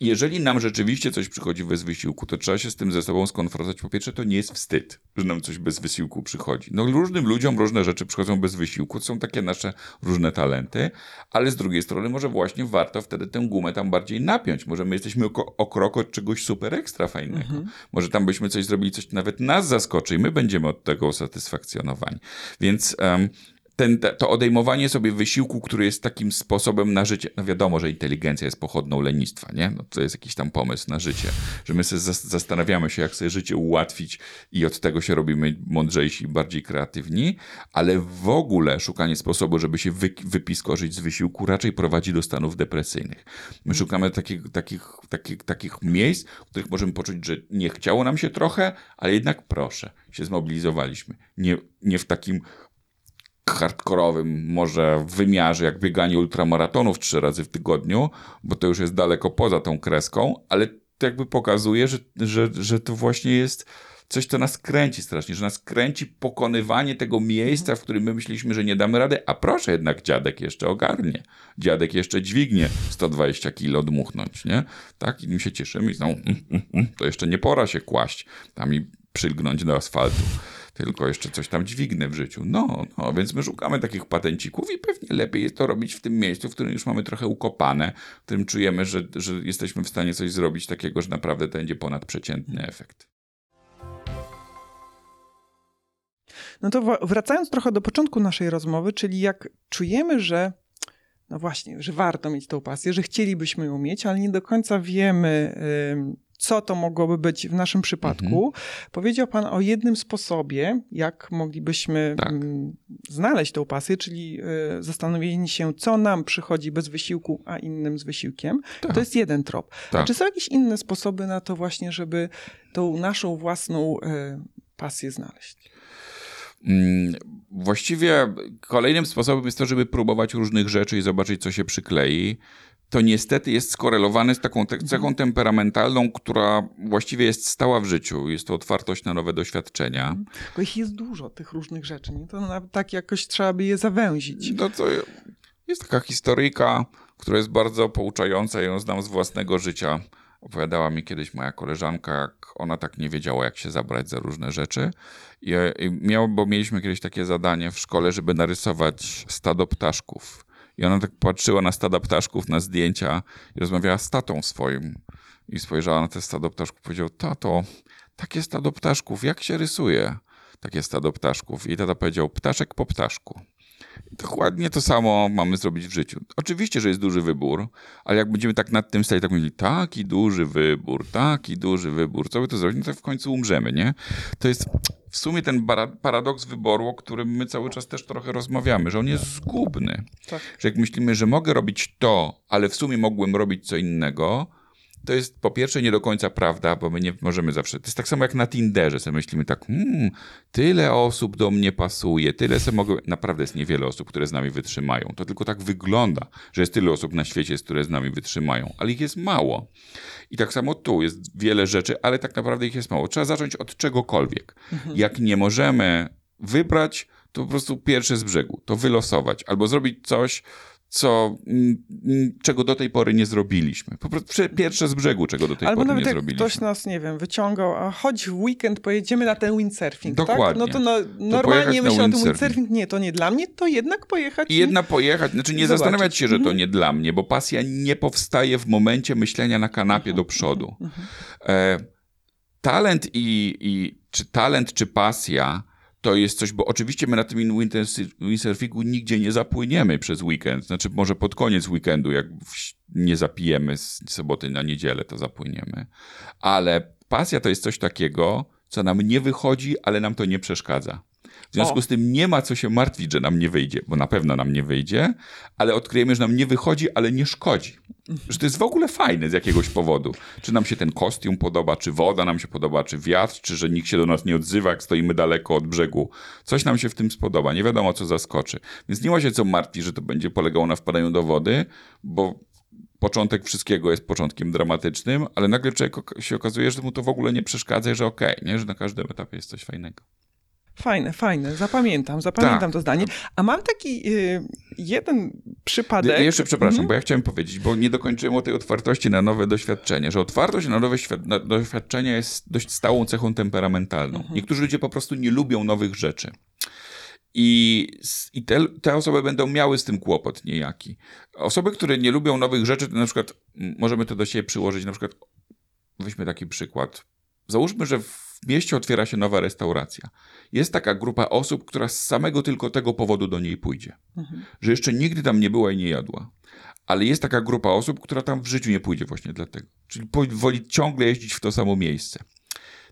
jeżeli nam rzeczywiście coś przychodzi bez wysiłku, to trzeba się z tym ze sobą skonfrontować. Po pierwsze, to nie jest wstyd, że nam coś bez wysiłku przychodzi. No, różnym ludziom różne rzeczy przychodzą bez wysiłku, to są takie nasze różne talenty, ale z drugiej strony może właśnie warto wtedy tę gumę tam bardziej napiąć. Może my jesteśmy o, o krok od czegoś super ekstra fajnego. Mhm. Może tam byśmy coś zrobili, coś nawet nas zaskoczy i my będziemy od tego usatysfakcjonowani. Więc um, ten, to odejmowanie sobie wysiłku, który jest takim sposobem na życie. No wiadomo, że inteligencja jest pochodną lenistwa, nie? No to jest jakiś tam pomysł na życie, że my sobie zastanawiamy się, jak sobie życie ułatwić i od tego się robimy mądrzejsi, bardziej kreatywni, ale w ogóle szukanie sposobu, żeby się wy, wypiskorzyć z wysiłku raczej prowadzi do stanów depresyjnych. My mhm. szukamy takich, takich, takich, takich miejsc, w których możemy poczuć, że nie chciało nam się trochę, ale jednak proszę, się zmobilizowaliśmy. Nie, nie w takim hardkorowym może wymiarze, jak bieganie ultramaratonów trzy razy w tygodniu, bo to już jest daleko poza tą kreską, ale to jakby pokazuje, że, że, że to właśnie jest coś, co nas kręci strasznie, że nas kręci pokonywanie tego miejsca, w którym my myśleliśmy, że nie damy rady, a proszę jednak dziadek jeszcze ogarnie. Dziadek jeszcze dźwignie 120 kilo dmuchnąć, nie? Tak, i nim się cieszymy i znowu, mm, mm, mm, to jeszcze nie pora się kłaść tam i przylgnąć do asfaltu tylko jeszcze coś tam dźwignę w życiu. No, no, więc my szukamy takich patencików i pewnie lepiej jest to robić w tym miejscu, w którym już mamy trochę ukopane, w którym czujemy, że, że jesteśmy w stanie coś zrobić takiego, że naprawdę to będzie ponadprzeciętny efekt. No to wracając trochę do początku naszej rozmowy, czyli jak czujemy, że no właśnie, że warto mieć tą pasję, że chcielibyśmy ją mieć, ale nie do końca wiemy, co to mogłoby być w naszym przypadku. Mhm. Powiedział Pan o jednym sposobie, jak moglibyśmy tak. znaleźć tą pasję, czyli e, zastanowienie się, co nam przychodzi bez wysiłku, a innym z wysiłkiem. Tak. To jest jeden trop. Tak. A czy są jakieś inne sposoby na to właśnie, żeby tą naszą własną e, pasję znaleźć? Mm, właściwie kolejnym sposobem jest to, żeby próbować różnych rzeczy i zobaczyć, co się przyklei. To niestety jest skorelowane z taką mhm. cechą temperamentalną, która właściwie jest stała w życiu. Jest to otwartość na nowe doświadczenia. Mhm. Bo ich jest dużo, tych różnych rzeczy. Nie? To nawet tak jakoś trzeba by je zawęzić. No to jest taka historyjka, która jest bardzo pouczająca. Ją znam z własnego życia Opowiadała mi kiedyś moja koleżanka, jak ona tak nie wiedziała, jak się zabrać za różne rzeczy. I, i miał, bo mieliśmy kiedyś takie zadanie w szkole, żeby narysować stado ptaszków. I ona tak patrzyła na stada ptaszków, na zdjęcia i rozmawiała z tatą swoim. I spojrzała na te stado ptaszków i powiedział, tato, takie stado ptaszków, jak się rysuje takie stado ptaszków? I tata powiedział, ptaszek po ptaszku. Dokładnie to samo mamy zrobić w życiu. Oczywiście, że jest duży wybór, ale jak będziemy tak nad tym stać, tak mówili, taki duży wybór, taki duży wybór, co by to zrobić, no to w końcu umrzemy, nie? To jest w sumie ten paradoks wyboru, o którym my cały czas też trochę rozmawiamy, że on jest zgubny. Tak. Że jak myślimy, że mogę robić to, ale w sumie mogłem robić co innego, to jest po pierwsze nie do końca prawda, bo my nie możemy zawsze. To jest tak samo jak na Tinderze, sobie myślimy tak, hmm, tyle osób do mnie pasuje, tyle sobie mogę. Naprawdę jest niewiele osób, które z nami wytrzymają. To tylko tak wygląda, że jest tyle osób na świecie, które z nami wytrzymają, ale ich jest mało. I tak samo tu jest wiele rzeczy, ale tak naprawdę ich jest mało. Trzeba zacząć od czegokolwiek. Mhm. Jak nie możemy wybrać, to po prostu pierwsze z brzegu, to wylosować albo zrobić coś, co, mm, mm, czego do tej pory nie zrobiliśmy. Po prostu pierwsze z brzegu, czego do tej Albo pory nawet nie jak zrobiliśmy. ktoś nas, nie wiem, wyciągał, a chodź w weekend, pojedziemy na ten windsurfing, tak? Dokładnie. Tak? No to no, normalnie myślę o tym windsurfing, nie, to nie dla mnie, to jednak pojechać. I jednak pojechać, znaczy nie zobaczyć. zastanawiać się, że to mhm. nie dla mnie, bo pasja nie powstaje w momencie myślenia na kanapie do przodu. Mhm. E, talent i, i, czy talent, czy pasja to jest coś, bo oczywiście my na tym windsurfingu nigdzie nie zapłyniemy przez weekend. Znaczy, może pod koniec weekendu, jak nie zapijemy z soboty na niedzielę, to zapłyniemy. Ale pasja to jest coś takiego, co nam nie wychodzi, ale nam to nie przeszkadza. W związku o. z tym nie ma co się martwić, że nam nie wyjdzie, bo na pewno nam nie wyjdzie, ale odkryjemy, że nam nie wychodzi, ale nie szkodzi. Że to jest w ogóle fajne z jakiegoś powodu. Czy nam się ten kostium podoba, czy woda nam się podoba, czy wiatr, czy że nikt się do nas nie odzywa, jak stoimy daleko od brzegu. Coś nam się w tym spodoba. Nie wiadomo, co zaskoczy. Więc nie ma się co martwić, że to będzie polegało na wpadaniu do wody, bo początek wszystkiego jest początkiem dramatycznym, ale nagle człowiek się okazuje, że mu to w ogóle nie przeszkadza, że okej, okay, nie? że na każdym etapie jest coś fajnego. Fajne, fajne. Zapamiętam, zapamiętam tak. to zdanie. A mam taki y, jeden przypadek. jeszcze przepraszam, mhm. bo ja chciałem powiedzieć, bo nie dokończyłem o tej otwartości na nowe doświadczenie, że otwartość na nowe na doświadczenia jest dość stałą cechą temperamentalną. Mhm. Niektórzy ludzie po prostu nie lubią nowych rzeczy. I, i te, te, osoby będą miały z tym kłopot niejaki. Osoby, które nie lubią nowych rzeczy, to na przykład możemy to do siebie przyłożyć. Na przykład, weźmy taki przykład. Załóżmy, że w w mieście otwiera się nowa restauracja. Jest taka grupa osób, która z samego tylko tego powodu do niej pójdzie. Mhm. Że jeszcze nigdy tam nie była i nie jadła. Ale jest taka grupa osób, która tam w życiu nie pójdzie właśnie dlatego. Czyli woli ciągle jeździć w to samo miejsce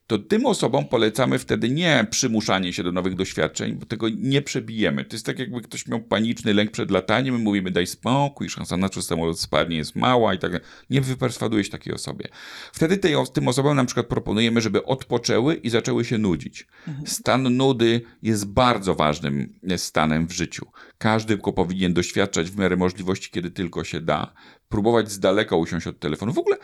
to tym osobom polecamy wtedy nie przymuszanie się do nowych doświadczeń, bo tego nie przebijemy. To jest tak, jakby ktoś miał paniczny lęk przed lataniem, my mówimy daj spokój, szansa na to, że samolot spadnie jest mała i tak dalej. Nie wyperswadujesz takiej osobie. Wtedy tej, tym osobom na przykład proponujemy, żeby odpoczęły i zaczęły się nudzić. Mhm. Stan nudy jest bardzo ważnym stanem w życiu. Każdy go powinien doświadczać w miarę możliwości, kiedy tylko się da. Próbować z daleka usiąść od telefonu. W ogóle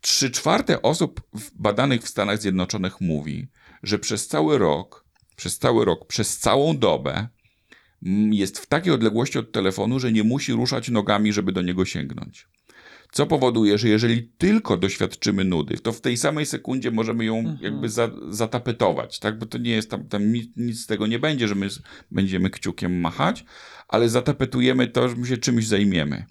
Trzy czwarte osób badanych w Stanach Zjednoczonych mówi, że przez cały rok, przez cały rok, przez całą dobę mm, jest w takiej odległości od telefonu, że nie musi ruszać nogami, żeby do niego sięgnąć. Co powoduje, że jeżeli tylko doświadczymy nudy, to w tej samej sekundzie możemy ją mhm. jakby za, zatapetować, tak? Bo to nie jest tam, tam nic, nic, z tego nie będzie, że my będziemy kciukiem machać, ale zatapetujemy to, że my się czymś zajmiemy.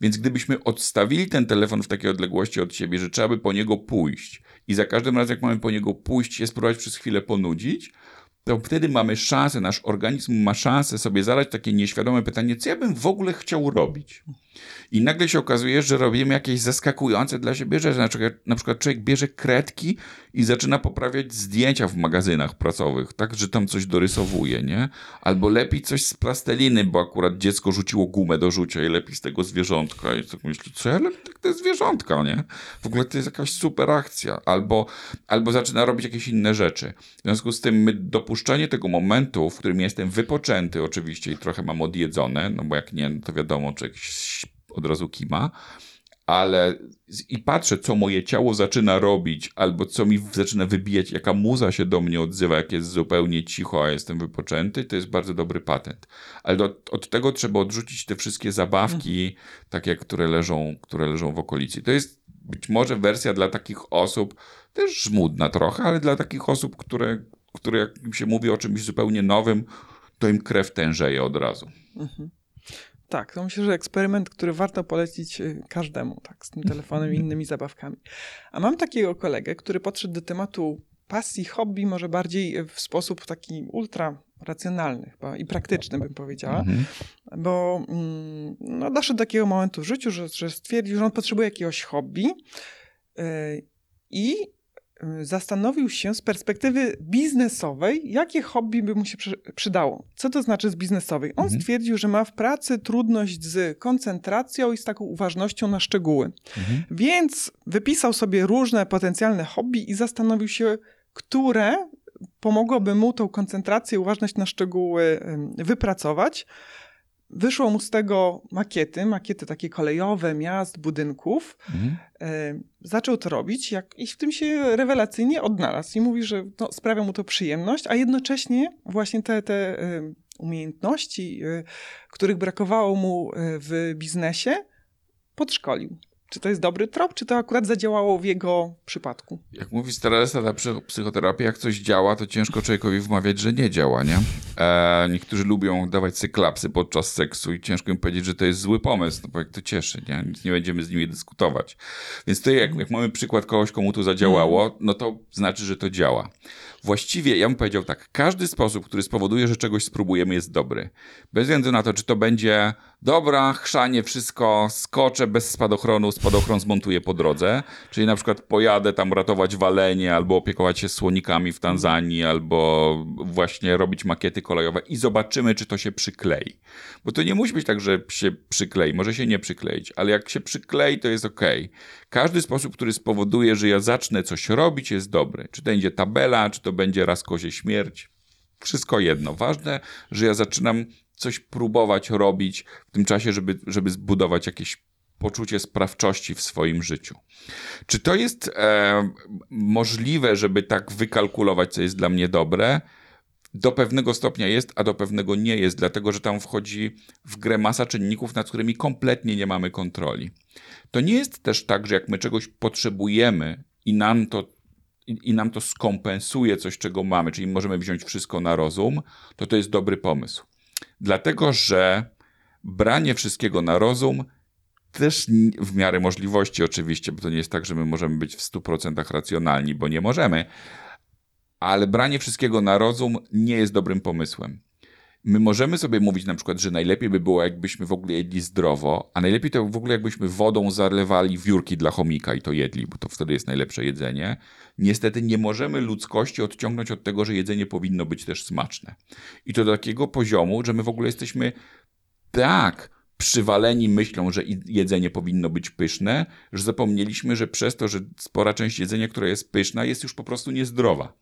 Więc gdybyśmy odstawili ten telefon w takiej odległości od siebie, że trzeba by po niego pójść i za każdym razem, jak mamy po niego pójść, się spróbować przez chwilę ponudzić, to wtedy mamy szansę, nasz organizm ma szansę sobie zadać takie nieświadome pytanie, co ja bym w ogóle chciał robić. I nagle się okazuje, że robimy jakieś zaskakujące dla siebie rzeczy. Na przykład, na przykład człowiek bierze kredki i zaczyna poprawiać zdjęcia w magazynach pracowych, tak, że tam coś dorysowuje, nie? Albo lepi coś z plasteliny, bo akurat dziecko rzuciło gumę do rzucia i lepi z tego zwierzątka. I tak myśli, co ja lepiej tak te zwierzątka, nie? W ogóle to jest jakaś super akcja. Albo, albo zaczyna robić jakieś inne rzeczy. W związku z tym my dopuszczenie tego momentu, w którym jestem wypoczęty oczywiście i trochę mam odjedzone, no bo jak nie, no to wiadomo, czy jakiś od razu kima, ale i patrzę, co moje ciało zaczyna robić, albo co mi zaczyna wybijać, jaka muza się do mnie odzywa, jak jest zupełnie cicho, a jestem wypoczęty, to jest bardzo dobry patent. Ale od, od tego trzeba odrzucić te wszystkie zabawki, takie, które leżą, które leżą w okolicy. To jest być może wersja dla takich osób, też żmudna trochę, ale dla takich osób, które, które jak im się mówi o czymś zupełnie nowym, to im krew tężeje od razu. Mhm. Tak, to myślę, że eksperyment, który warto polecić y, każdemu, tak, z tym telefonem i innymi zabawkami. A mam takiego kolegę, który podszedł do tematu pasji, hobby, może bardziej w sposób taki ultra racjonalny chyba i praktyczny, bym powiedziała, mhm. bo mm, no, doszedł do takiego momentu w życiu, że, że stwierdził, że on potrzebuje jakiegoś hobby yy, i Y, zastanowił się z perspektywy biznesowej, jakie hobby by mu się przydało. Co to znaczy z biznesowej? On mhm. stwierdził, że ma w pracy trudność z koncentracją i z taką uważnością na szczegóły. Mhm. Więc wypisał sobie różne potencjalne hobby i zastanowił się, które pomogłoby mu tą koncentrację, uważność na szczegóły wypracować. Wyszło mu z tego makiety, makiety takie kolejowe, miast, budynków. Mhm. E, zaczął to robić jak, i w tym się rewelacyjnie odnalazł. I mówi, że no, sprawia mu to przyjemność, a jednocześnie właśnie te, te e, umiejętności, e, których brakowało mu w biznesie, podszkolił. Czy to jest dobry trop, czy to akurat zadziałało w jego przypadku? Jak mówi stara zasada psychoterapii, jak coś działa, to ciężko człowiekowi wmawiać, że nie działa, nie? E, niektórzy lubią dawać cyklapsy podczas seksu i ciężko im powiedzieć, że to jest zły pomysł, no bo jak to cieszy, nie? Nic nie będziemy z nimi dyskutować. Więc to jak, jak mamy przykład kogoś, komu to zadziałało, no to znaczy, że to działa. Właściwie, ja bym powiedział tak, każdy sposób, który spowoduje, że czegoś spróbujemy jest dobry. Bez względu na to, czy to będzie dobra, chrzanie, wszystko, skoczę bez spadochronu, spadochron zmontuję po drodze, czyli na przykład pojadę tam ratować walenie, albo opiekować się słonikami w Tanzanii, albo właśnie robić makiety kolejowe i zobaczymy, czy to się przyklei. Bo to nie musi być tak, że się przyklei, może się nie przykleić, ale jak się przyklei, to jest ok. Każdy sposób, który spowoduje, że ja zacznę coś robić, jest dobry. Czy to będzie tabela, czy to będzie raz kozie śmierć. Wszystko jedno. Ważne, że ja zaczynam coś próbować robić w tym czasie, żeby, żeby zbudować jakieś poczucie sprawczości w swoim życiu. Czy to jest e, możliwe, żeby tak wykalkulować, co jest dla mnie dobre? Do pewnego stopnia jest, a do pewnego nie jest, dlatego że tam wchodzi w grę masa czynników, nad którymi kompletnie nie mamy kontroli. To nie jest też tak, że jak my czegoś potrzebujemy i nam to i, nam to skompensuje coś, czego mamy, czyli możemy wziąć wszystko na rozum, to to jest dobry pomysł. Dlatego, że branie wszystkiego na rozum też w miarę możliwości oczywiście, bo to nie jest tak, że my możemy być w 100% racjonalni, bo nie możemy, ale branie wszystkiego na rozum nie jest dobrym pomysłem. My możemy sobie mówić na przykład, że najlepiej by było, jakbyśmy w ogóle jedli zdrowo, a najlepiej to w ogóle, jakbyśmy wodą zalewali wiórki dla chomika i to jedli, bo to wtedy jest najlepsze jedzenie. Niestety nie możemy ludzkości odciągnąć od tego, że jedzenie powinno być też smaczne. I to do takiego poziomu, że my w ogóle jesteśmy tak przywaleni myślą, że jedzenie powinno być pyszne, że zapomnieliśmy, że przez to, że spora część jedzenia, która jest pyszna, jest już po prostu niezdrowa.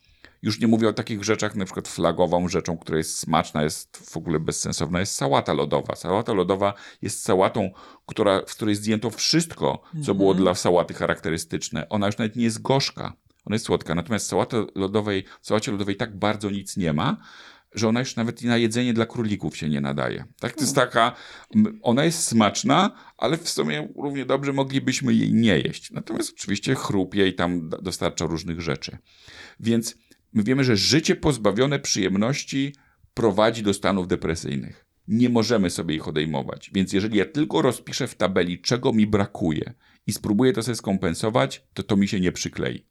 Już nie mówię o takich rzeczach, na przykład flagową rzeczą, która jest smaczna, jest w ogóle bezsensowna, jest sałata lodowa. Sałata lodowa jest sałatą, która, w której zdjęto wszystko, co mhm. było dla sałaty charakterystyczne. Ona już nawet nie jest gorzka, ona jest słodka. Natomiast sałaty lodowej, w sałacie lodowej tak bardzo nic nie ma, że ona już nawet i na jedzenie dla królików się nie nadaje. Tak, to jest taka, ona jest smaczna, ale w sumie równie dobrze moglibyśmy jej nie jeść. Natomiast oczywiście chrupie i tam dostarcza różnych rzeczy. Więc My wiemy, że życie pozbawione przyjemności prowadzi do stanów depresyjnych. Nie możemy sobie ich odejmować. Więc jeżeli ja tylko rozpiszę w tabeli, czego mi brakuje i spróbuję to sobie skompensować, to to mi się nie przyklei.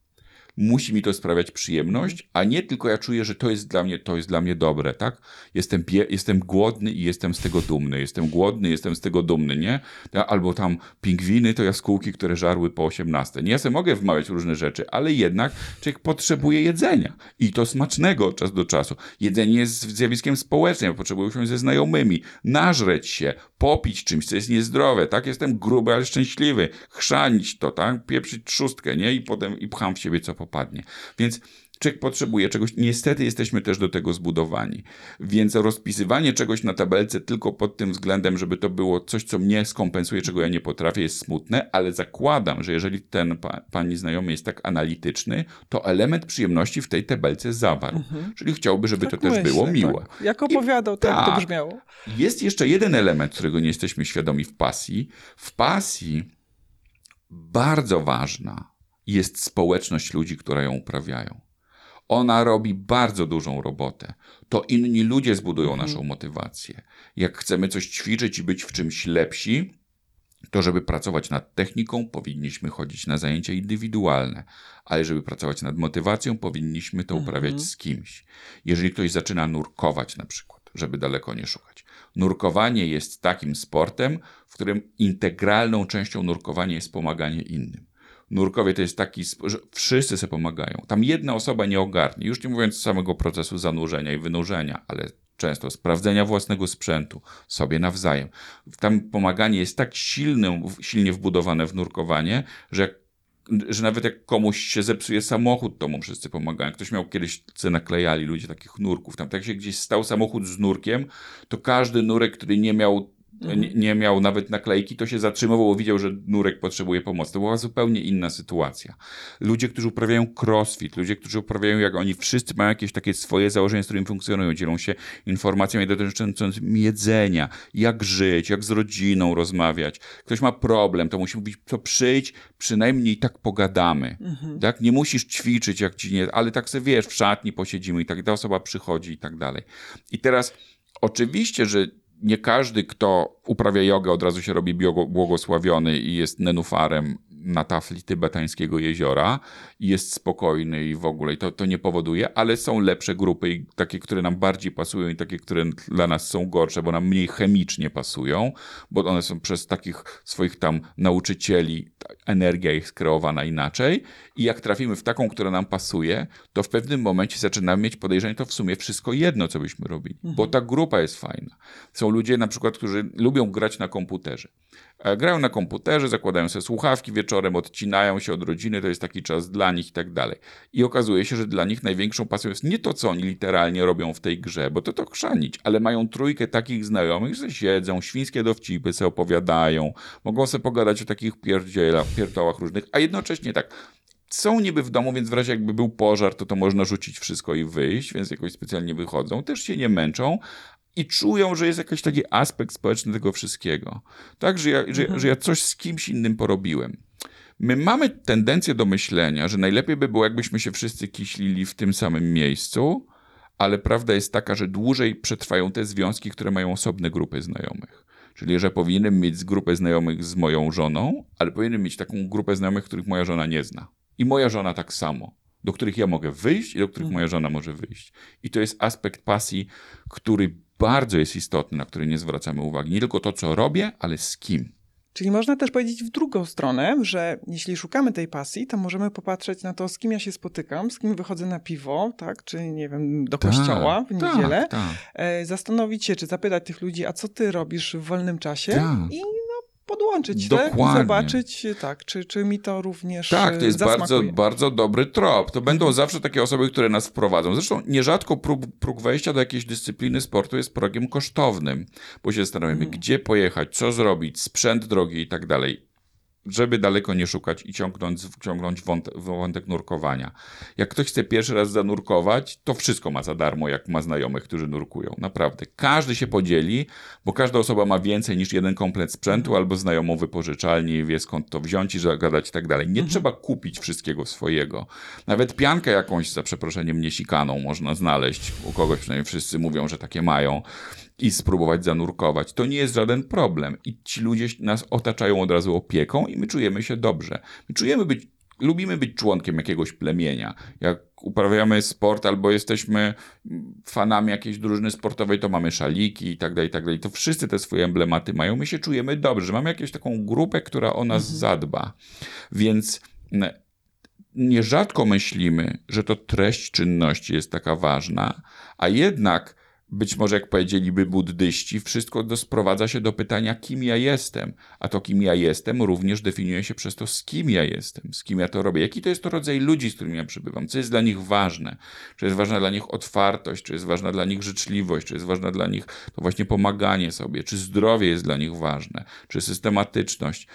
Musi mi to sprawiać przyjemność, a nie tylko ja czuję, że to jest dla mnie, to jest dla mnie dobre, tak? Jestem, jestem głodny i jestem z tego dumny. Jestem głodny, jestem z tego dumny, nie? Albo tam pingwiny to jaskółki, które żarły po 18. Nie, ja sobie mogę wmawiać różne rzeczy, ale jednak człowiek potrzebuje jedzenia i to smacznego od czasu do czasu. Jedzenie jest zjawiskiem społecznym, potrzebuję się ze znajomymi, nażreć się, popić czymś, co jest niezdrowe, tak? Jestem gruby, ale szczęśliwy. Chrzanić to, tak? Pieprzyć trzustkę, nie? I potem i pcham w siebie, co popadnie. Więc człowiek potrzebuje czegoś. Niestety jesteśmy też do tego zbudowani. Więc rozpisywanie czegoś na tabelce tylko pod tym względem, żeby to było coś, co mnie skompensuje, czego ja nie potrafię, jest smutne, ale zakładam, że jeżeli ten pa, pani znajomy jest tak analityczny, to element przyjemności w tej tabelce zawarł. Mhm. Czyli chciałby, żeby tak to myślę, też było miłe. Tak. Jak opowiadał, tak, tak to brzmiało. Jest jeszcze jeden element, którego nie jesteśmy świadomi w pasji. W pasji bardzo ważna jest społeczność ludzi, która ją uprawiają. Ona robi bardzo dużą robotę. To inni ludzie zbudują mhm. naszą motywację. Jak chcemy coś ćwiczyć i być w czymś lepsi, to żeby pracować nad techniką, powinniśmy chodzić na zajęcia indywidualne, ale żeby pracować nad motywacją, powinniśmy to uprawiać mhm. z kimś. Jeżeli ktoś zaczyna nurkować na przykład, żeby daleko nie szukać. Nurkowanie jest takim sportem, w którym integralną częścią nurkowania jest pomaganie innym nurkowie to jest taki, że wszyscy sobie pomagają. Tam jedna osoba nie ogarnie, już nie mówiąc samego procesu zanurzenia i wynurzenia, ale często sprawdzenia własnego sprzętu sobie nawzajem. Tam pomaganie jest tak silnym, silnie wbudowane w nurkowanie, że że nawet jak komuś się zepsuje samochód, to mu wszyscy pomagają. Ktoś miał kiedyś, co naklejali ludzie takich nurków. Tam tak się gdzieś stał samochód z nurkiem, to każdy nurek, który nie miał nie, nie, miał nawet naklejki, to się zatrzymywał, widział, że nurek potrzebuje pomocy. To była zupełnie inna sytuacja. Ludzie, którzy uprawiają crossfit, ludzie, którzy uprawiają, jak oni wszyscy mają jakieś takie swoje założenia, z którymi funkcjonują, dzielą się informacjami dotyczącymi jedzenia, jak żyć, jak z rodziną rozmawiać. Ktoś ma problem, to musi mówić, to przyjdź, przynajmniej tak pogadamy. Mhm. Tak? Nie musisz ćwiczyć, jak ci nie, ale tak sobie wiesz, w szatni posiedzimy i tak, ta osoba przychodzi i tak dalej. I teraz oczywiście, że nie każdy, kto uprawia jogę, od razu się robi błogosławiony i jest nenufarem na tafli tybetańskiego jeziora i jest spokojny i w ogóle i to, to nie powoduje, ale są lepsze grupy i takie, które nam bardziej pasują i takie, które dla nas są gorsze, bo nam mniej chemicznie pasują, bo one są przez takich swoich tam nauczycieli, energia jest kreowana inaczej i jak trafimy w taką, która nam pasuje, to w pewnym momencie zaczynamy mieć podejrzenie, to w sumie wszystko jedno, co byśmy robili, mhm. bo ta grupa jest fajna. Są ludzie na przykład, którzy lubią grać na komputerze. E, grają na komputerze, zakładają sobie słuchawki wieczorem, odcinają się od rodziny, to jest taki czas dla nich i tak dalej. I okazuje się, że dla nich największą pasją jest nie to, co oni literalnie robią w tej grze, bo to to chrzanić, ale mają trójkę takich znajomych, że siedzą, świńskie dowcipy sobie opowiadają, mogą sobie pogadać o takich pierdołach różnych, a jednocześnie tak, są niby w domu, więc w razie jakby był pożar, to to można rzucić wszystko i wyjść, więc jakoś specjalnie wychodzą. Też się nie męczą, i czują, że jest jakiś taki aspekt społeczny tego wszystkiego. Tak, że ja, że, mhm. że ja coś z kimś innym porobiłem. My mamy tendencję do myślenia, że najlepiej by było, jakbyśmy się wszyscy kiślili w tym samym miejscu, ale prawda jest taka, że dłużej przetrwają te związki, które mają osobne grupy znajomych. Czyli, że powinienem mieć grupę znajomych z moją żoną, ale powinienem mieć taką grupę znajomych, których moja żona nie zna. I moja żona tak samo do których ja mogę wyjść i do których mhm. moja żona może wyjść. I to jest aspekt pasji, który bardzo jest istotny, na który nie zwracamy uwagi. Nie tylko to, co robię, ale z kim. Czyli można też powiedzieć w drugą stronę, że jeśli szukamy tej pasji, to możemy popatrzeć na to, z kim ja się spotykam, z kim wychodzę na piwo, tak, czy nie wiem, do tak, kościoła w tak, niedzielę. Tak, tak. Zastanowić się, czy zapytać tych ludzi, a co ty robisz w wolnym czasie? Tak. I podłączyć Dokładnie. te i zobaczyć, tak, czy, czy mi to również Tak, to jest bardzo, bardzo dobry trop. To będą zawsze takie osoby, które nas wprowadzą. Zresztą nierzadko próg, próg wejścia do jakiejś dyscypliny sportu jest progiem kosztownym, bo się zastanawiamy, hmm. gdzie pojechać, co zrobić, sprzęt drogi i tak dalej żeby daleko nie szukać i ciągnąć, ciągnąć wątek, wątek nurkowania. Jak ktoś chce pierwszy raz zanurkować, to wszystko ma za darmo, jak ma znajomych, którzy nurkują. Naprawdę. Każdy się podzieli, bo każda osoba ma więcej niż jeden komplet sprzętu albo znajomą wypożyczalni wie skąd to wziąć i zagadać i tak dalej. Nie mhm. trzeba kupić wszystkiego swojego. Nawet piankę jakąś, za przeproszeniem, niesikaną można znaleźć. U kogoś przynajmniej wszyscy mówią, że takie mają i spróbować zanurkować. To nie jest żaden problem. I ci ludzie nas otaczają od razu opieką i my czujemy się dobrze. My czujemy być lubimy być członkiem jakiegoś plemienia. Jak uprawiamy sport albo jesteśmy fanami jakiejś drużyny sportowej, to mamy szaliki i tak dalej, i tak dalej. To wszyscy te swoje emblematy mają. My się czujemy dobrze, mamy jakąś taką grupę, która o nas mhm. zadba. Więc nierzadko myślimy, że to treść czynności jest taka ważna, a jednak być może jak powiedzieliby buddyści, wszystko sprowadza się do pytania, kim ja jestem. A to, kim ja jestem, również definiuje się przez to, z kim ja jestem, z kim ja to robię. Jaki to jest to rodzaj ludzi, z którymi ja przybywam, co jest dla nich ważne. Czy jest ważna dla nich otwartość, czy jest ważna dla nich życzliwość, czy jest ważna dla nich to właśnie pomaganie sobie, czy zdrowie jest dla nich ważne, czy systematyczność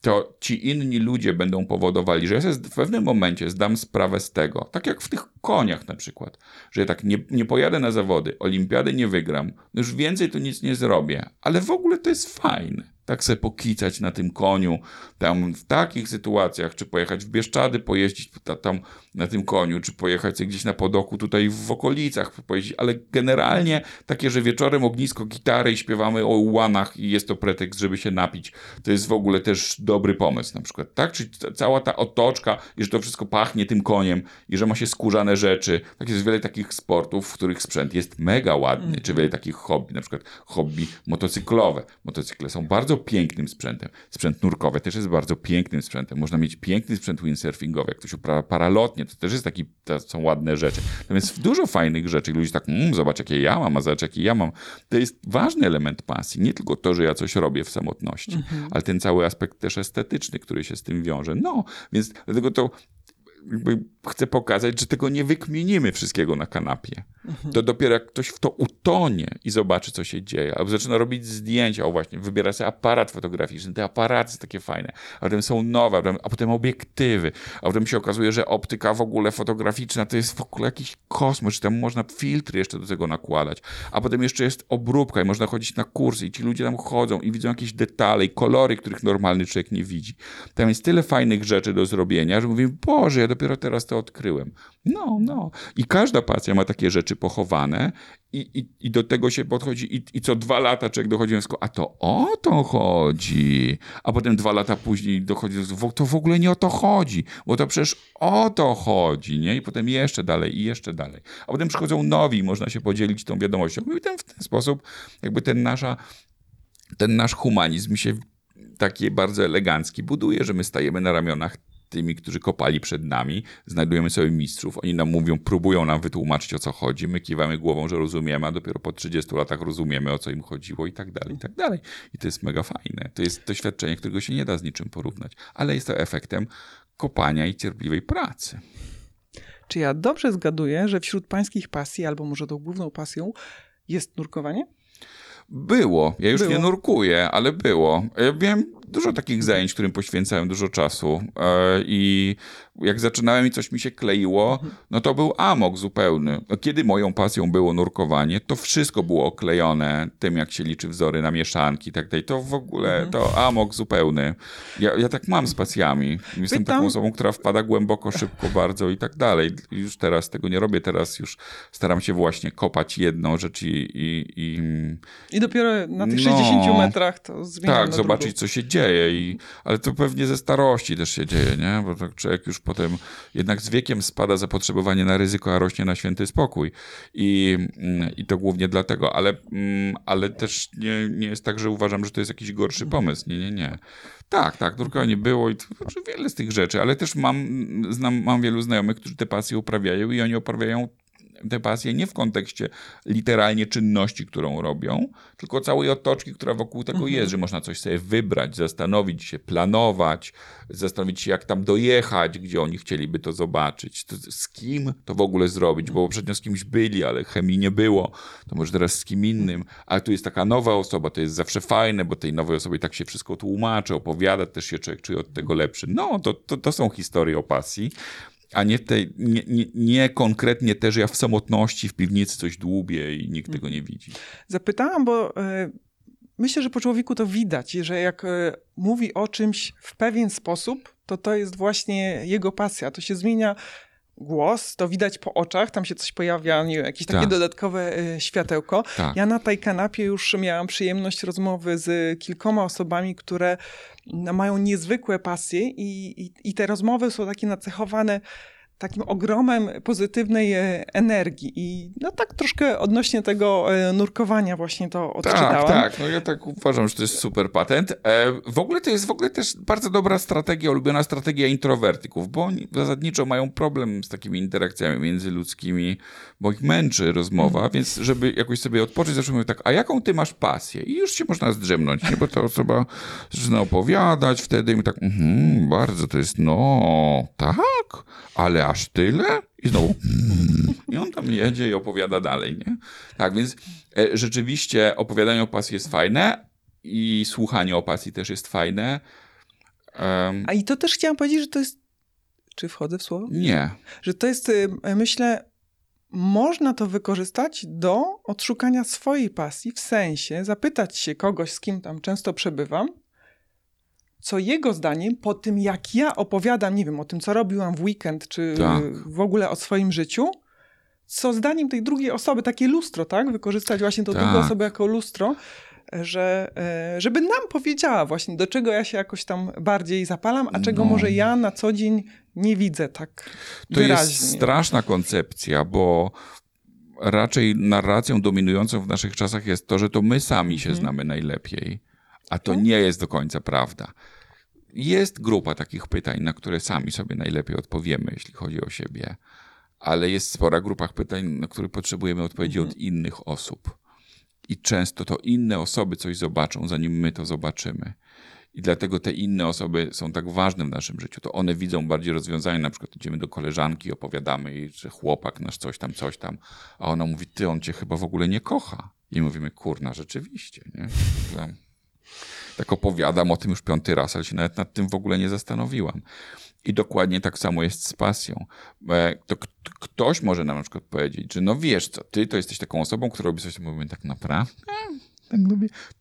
to ci inni ludzie będą powodowali, że ja sobie w pewnym momencie zdam sprawę z tego, tak jak w tych koniach na przykład, że ja tak nie, nie pojadę na zawody, olimpiady nie wygram, no już więcej tu nic nie zrobię, ale w ogóle to jest fajne tak sobie pokicać na tym koniu, tam w takich sytuacjach, czy pojechać w Bieszczady, pojeździć tam na tym koniu, czy pojechać gdzieś na podoku tutaj w okolicach, pojeździć, ale generalnie takie, że wieczorem ognisko gitary i śpiewamy o ułanach i jest to pretekst, żeby się napić, to jest w ogóle też dobry pomysł na przykład, tak? Czyli cała ta otoczka i że to wszystko pachnie tym koniem i że ma się skórzane rzeczy. Tak jest wiele takich sportów, w których sprzęt jest mega ładny, czy wiele takich hobby, na przykład hobby motocyklowe. Motocykle są bardzo pięknym sprzętem. Sprzęt nurkowy też jest bardzo pięknym sprzętem. Można mieć piękny sprzęt windsurfingowy, jak ktoś uprawia paralotnie, to też jest taki, to są ładne rzeczy. Natomiast dużo fajnych rzeczy, ludzie tak, mmm, zobacz jakie ja mam, a zobacz jakie ja mam. To jest ważny element pasji. Nie tylko to, że ja coś robię w samotności, mhm. ale ten cały aspekt też estetyczny, który się z tym wiąże. No, więc dlatego to jakby chcę pokazać, że tego nie wykminimy wszystkiego na kanapie. Mhm. To dopiero jak ktoś w to utonie i zobaczy, co się dzieje, albo zaczyna robić zdjęcia, o właśnie, wybiera sobie aparat fotograficzny, te aparaty są takie fajne, a potem są nowe, a potem obiektywy, a potem się okazuje, że optyka w ogóle fotograficzna to jest w ogóle jakiś kosmos, że tam można filtry jeszcze do tego nakładać, a potem jeszcze jest obróbka i można chodzić na kursy i ci ludzie tam chodzą i widzą jakieś detale i kolory, których normalny człowiek nie widzi. Tam jest tyle fajnych rzeczy do zrobienia, że mówimy, Boże, ja dopiero teraz to odkryłem. No, no. I każda pasja ma takie rzeczy pochowane i, i, i do tego się podchodzi i, i co dwa lata człowiek dochodzi do a to o to chodzi. A potem dwa lata później dochodzi do to w ogóle nie o to chodzi, bo to przecież o to chodzi, nie? I potem jeszcze dalej i jeszcze dalej. A potem przychodzą nowi można się podzielić tą wiadomością. I ten, w ten sposób jakby ten nasza ten nasz humanizm się taki bardzo elegancki buduje, że my stajemy na ramionach tymi, którzy kopali przed nami, znajdujemy sobie mistrzów, oni nam mówią, próbują nam wytłumaczyć o co chodzi, my kiwamy głową, że rozumiemy, a dopiero po 30 latach rozumiemy o co im chodziło i tak dalej, i tak dalej. I to jest mega fajne. To jest doświadczenie, którego się nie da z niczym porównać, ale jest to efektem kopania i cierpliwej pracy. Czy ja dobrze zgaduję, że wśród pańskich pasji, albo może tą główną pasją, jest nurkowanie? Było. Ja już było. nie nurkuję, ale było. Ja wiem dużo takich zajęć, którym poświęcałem dużo czasu. E, I jak zaczynałem i coś mi się kleiło, no to był amok zupełny. No, kiedy moją pasją było nurkowanie, to wszystko było oklejone tym, jak się liczy wzory na mieszanki i tak dalej. To w ogóle, mhm. to amok zupełny. Ja, ja tak mam z pasjami. Jestem Pytam. taką osobą, która wpada głęboko, szybko [LAUGHS] bardzo i tak dalej. Już teraz tego nie robię, teraz już staram się właśnie kopać jedną rzecz i... I, i, I dopiero na tych no, 60 metrach to zmieniam Tak, zobaczyć, drugą. co się dzieje. I, ale to pewnie ze starości też się dzieje, nie? Bo tak człowiek już potem jednak z wiekiem spada zapotrzebowanie na ryzyko, a rośnie na święty spokój. I, mm, i to głównie dlatego, ale, mm, ale też nie, nie jest tak, że uważam, że to jest jakiś gorszy pomysł. Nie, nie, nie. Tak, tak, nurkowanie było i to, znaczy wiele z tych rzeczy, ale też mam, znam, mam wielu znajomych, którzy te pasje uprawiają i oni uprawiają te pasje nie w kontekście literalnie czynności, którą robią, tylko całej otoczki, która wokół tego mhm. jest, że można coś sobie wybrać, zastanowić się, planować, zastanowić się, jak tam dojechać, gdzie oni chcieliby to zobaczyć, to z kim to w ogóle zrobić, bo poprzednio z kimś byli, ale chemii nie było, to może teraz z kim innym, a tu jest taka nowa osoba, to jest zawsze fajne, bo tej nowej osobie tak się wszystko tłumaczy, opowiada, też się człowiek czuje od tego lepszy. No, to, to, to są historie o pasji a nie, tej, nie, nie, nie, konkretnie też ja w samotności w piwnicy coś dłubię i nikt tego nie widzi. Zapytałam, bo y, myślę, że po człowieku to widać, że jak y, mówi o czymś w pewien sposób, to to jest właśnie jego pasja. To się zmienia głos, to widać po oczach, tam się coś pojawia, nie wiem, jakieś takie Tak. dodatkowe y, światełko. Tak. Ja na tej kanapie już miałam przyjemność rozmowy z kilkoma osobami, które mają niezwykłe pasje i, i, i te rozmowy są takie nacechowane takim ogromem pozytywnej e, energii. I no tak troszkę odnośnie tego e, nurkowania właśnie to odczytałam. Tak, tak. No ja tak uważam, że to jest super patent. E, w ogóle to jest w ogóle też bardzo dobra strategia, ulubiona strategia introwertyków, bo oni zasadniczo mają problem z takimi interakcjami międzyludzkimi, bo ich męczy rozmowa, Mhm. więc żeby jakoś sobie odpocząć, zawsze mówią tak, a jaką ty masz pasję? I już się można zdrzemnąć, nie? bo ta osoba zaczyna opowiadać wtedy i tak, mhm, bardzo to jest, no, tak, ale aż tyle? I znowu, mm, i on tam jedzie i opowiada dalej, nie? Tak, więc e, rzeczywiście opowiadanie o pasji jest fajne i słuchanie o pasji też jest fajne. Em, A i to też chciałam powiedzieć, że to jest. Czy wchodzę w słowo? nie. Że to jest, myślę, można to wykorzystać do odszukania swojej pasji, w sensie zapytać się kogoś, z kim tam często przebywam, co jego zdaniem po tym, jak ja opowiadam, nie wiem, o tym, co robiłam w weekend, czy Tak. w ogóle o swoim życiu, co zdaniem tej drugiej osoby, takie lustro, tak? Wykorzystać właśnie tą Tak. drugą osobę jako lustro, że, e, żeby nam powiedziała właśnie, do czego ja się jakoś tam bardziej zapalam, a czego No. może ja na co dzień nie widzę tak To wyraźnie. jest straszna koncepcja, bo raczej narracją dominującą w naszych czasach jest to, że to my sami się Mhm. znamy najlepiej, a to nie jest do końca prawda. Jest grupa takich pytań, na które sami sobie najlepiej odpowiemy, jeśli chodzi o siebie, ale jest spora grupa pytań, na które potrzebujemy odpowiedzi Mhm. od innych osób. I często to inne osoby coś zobaczą, zanim my to zobaczymy. I dlatego te inne osoby są tak ważne w naszym życiu. To one widzą bardziej rozwiązania. Na przykład idziemy do koleżanki, opowiadamy jej, że chłopak nasz coś tam, coś tam, a ona mówi, ty, on cię chyba w ogóle nie kocha. I mówimy, kurna, rzeczywiście, nie? Tak opowiadam o tym już piąty raz, ale się nawet nad tym w ogóle nie zastanowiłam. I dokładnie tak samo jest z pasją. E, To ktoś może nam na przykład powiedzieć, że no wiesz co, ty to jesteś taką osobą, która robi coś, to mówimy tak naprawdę. Tak.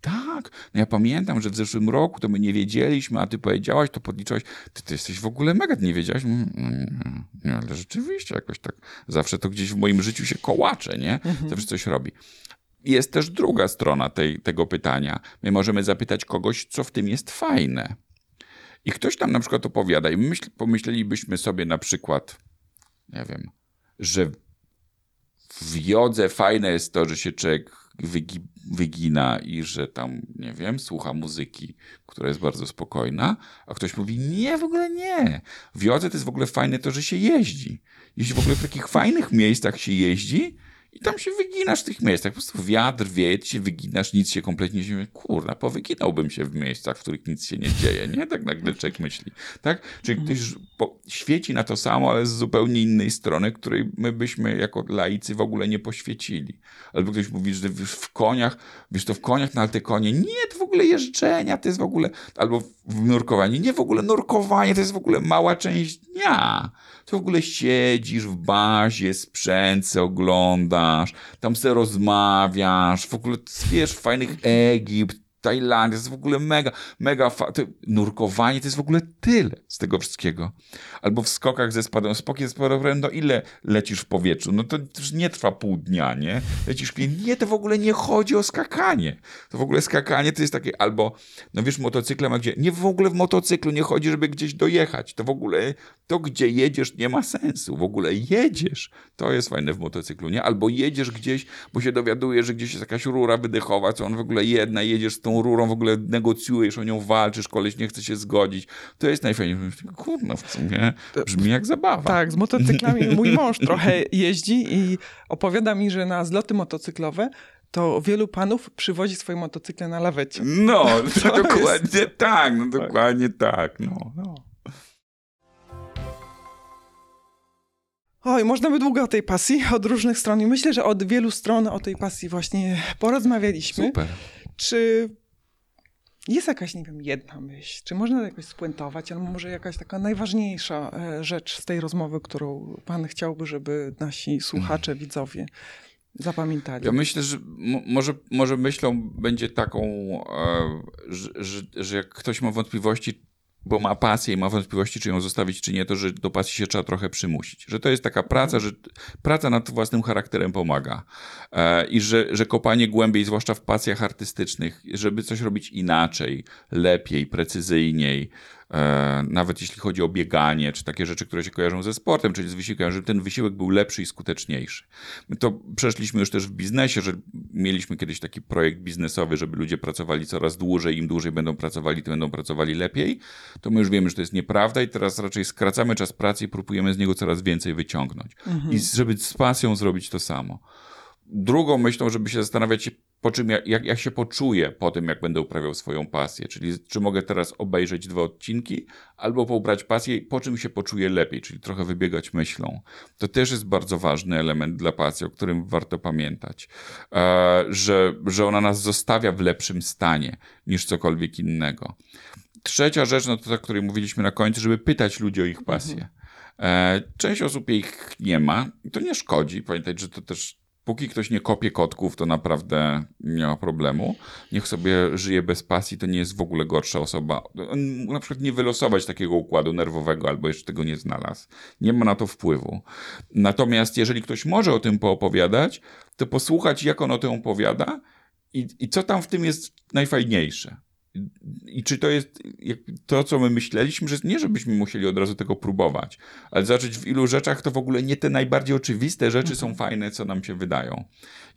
Tak. No ja pamiętam, że w zeszłym roku to my nie wiedzieliśmy, a ty powiedziałaś, to podliczyłaś. Ty, ty jesteś w ogóle mega, ty nie wiedziałaś? Mm, mm, Nie, ale rzeczywiście jakoś tak. Zawsze to gdzieś w moim życiu się kołacze, nie? Zawsze coś robi. Jest też druga strona tej, tego pytania. My możemy zapytać kogoś, co w tym jest fajne. I ktoś tam na przykład opowiada i myśl, pomyślelibyśmy sobie na przykład, nie wiem, że w jodze fajne jest to, że się człowiek wygi, wygina i że tam, nie wiem, słucha muzyki, która jest bardzo spokojna, a ktoś mówi, nie, w ogóle nie. W jodze to jest w ogóle fajne to, że się jeździ. Jeśli w ogóle w takich fajnych miejscach się jeździ i tam się wyginasz w tych miejscach. Po prostu wiatr wieje, się wyginasz, nic się kompletnie nie dzieje. Kurna, powyginałbym się w miejscach, w których nic się nie dzieje, nie? Tak nagle człowiek myśli, tak? Czyli ktoś świeci na to samo, ale z zupełnie innej strony, której my byśmy jako laicy w ogóle nie poświecili. Albo ktoś mówi, że wiesz, w koniach, wiesz, to w koniach, no ale te konie, nie, to w ogóle jeżdżenia, to jest w ogóle, albo w nurkowaniu, nie, w ogóle nurkowanie, to jest w ogóle mała część dnia. To w ogóle siedzisz w bazie, sprzęt se tam se rozmawiasz, w ogóle wiesz, fajnych Egipt, Tajlandia, to jest w ogóle mega, mega, fa- to, nurkowanie to jest w ogóle tyle z tego wszystkiego. Albo w skokach ze spadem, skoki ze spadem, no ile lecisz w powietrzu? No to już nie trwa pół dnia, nie? Lecisz, nie, to w ogóle nie chodzi o skakanie. To w ogóle skakanie to jest takie, albo, no wiesz, motocyklem, a gdzie? Nie, w ogóle w motocyklu nie chodzi, żeby gdzieś dojechać. To w ogóle, to gdzie jedziesz nie ma sensu. W ogóle jedziesz. To jest fajne w motocyklu, nie? Albo jedziesz gdzieś, bo się dowiadujesz, że gdzieś jest jakaś rura wydechowa, co on w ogóle jedna, jedziesz z tą rurą, w ogóle negocjujesz, o nią walczysz, koleś nie chce się zgodzić. To jest najfajniejsze. Kurno, w sumie brzmi jak zabawa. Tak, z motocyklami [LAUGHS] mój mąż trochę jeździ i opowiada mi, że na zloty motocyklowe to wielu panów przywozi swoje motocykle na lawecie. No, [LAUGHS] To to [LAUGHS] dokładnie tak, no dokładnie tak, no. No. Oj, można by długo o tej pasji, od różnych stron. I myślę, że od wielu stron o tej pasji właśnie porozmawialiśmy. Super. Czy jest jakaś, nie wiem, jedna myśl? Czy można to jakoś spuentować? Albo może jakaś taka najważniejsza e, rzecz z tej rozmowy, którą pan chciałby, żeby nasi słuchacze, widzowie zapamiętali? Ja myślę, że mo- może, może myślą będzie taką, e, że, że, że jak ktoś ma wątpliwości, bo ma pasję i ma wątpliwości, czy ją zostawić, czy nie, to że do pasji się trzeba trochę przymusić. Że to jest taka praca, że praca nad własnym charakterem pomaga. E, I że, że kopanie głębiej, zwłaszcza w pasjach artystycznych, żeby coś robić inaczej, lepiej, precyzyjniej, nawet jeśli chodzi o bieganie, czy takie rzeczy, które się kojarzą ze sportem, czyli z wysiłkiem, żeby ten wysiłek był lepszy i skuteczniejszy. My to przeszliśmy już też w biznesie, że mieliśmy kiedyś taki projekt biznesowy, żeby ludzie pracowali coraz dłużej, im dłużej będą pracowali, tym będą pracowali lepiej. To my już wiemy, że to jest nieprawda i teraz raczej skracamy czas pracy i próbujemy z niego coraz więcej wyciągnąć. I żeby z pasją zrobić to samo. Drugą myślą, żeby się zastanawiać, po czym, jak, jak się poczuję po tym, jak będę uprawiał swoją pasję. Czyli czy mogę teraz obejrzeć dwa odcinki, albo poubrać pasję i po czym się poczuję lepiej, czyli trochę wybiegać myślą. To też jest bardzo ważny element dla pasji, o którym warto pamiętać. E, że, że ona nas zostawia w lepszym stanie niż cokolwiek innego. Trzecia rzecz, no to ta, o której mówiliśmy na końcu, żeby pytać ludzi o ich pasję. E, część osób ich nie ma i to nie szkodzi. Pamiętać, że to też póki ktoś nie kopie kotków, to naprawdę nie ma problemu. Niech sobie żyje bez pasji, to nie jest w ogóle gorsza osoba. Na przykład nie wylosować takiego układu nerwowego, albo jeszcze tego nie znalazł. Nie ma na to wpływu. Natomiast jeżeli ktoś może o tym poopowiadać, to posłuchać, jak on o tym opowiada i, i co tam w tym jest najfajniejsze. I czy to jest to, co my myśleliśmy, że nie, żebyśmy musieli od razu tego próbować, ale zobaczyć w ilu rzeczach to w ogóle nie te najbardziej oczywiste rzeczy są fajne, co nam się wydają.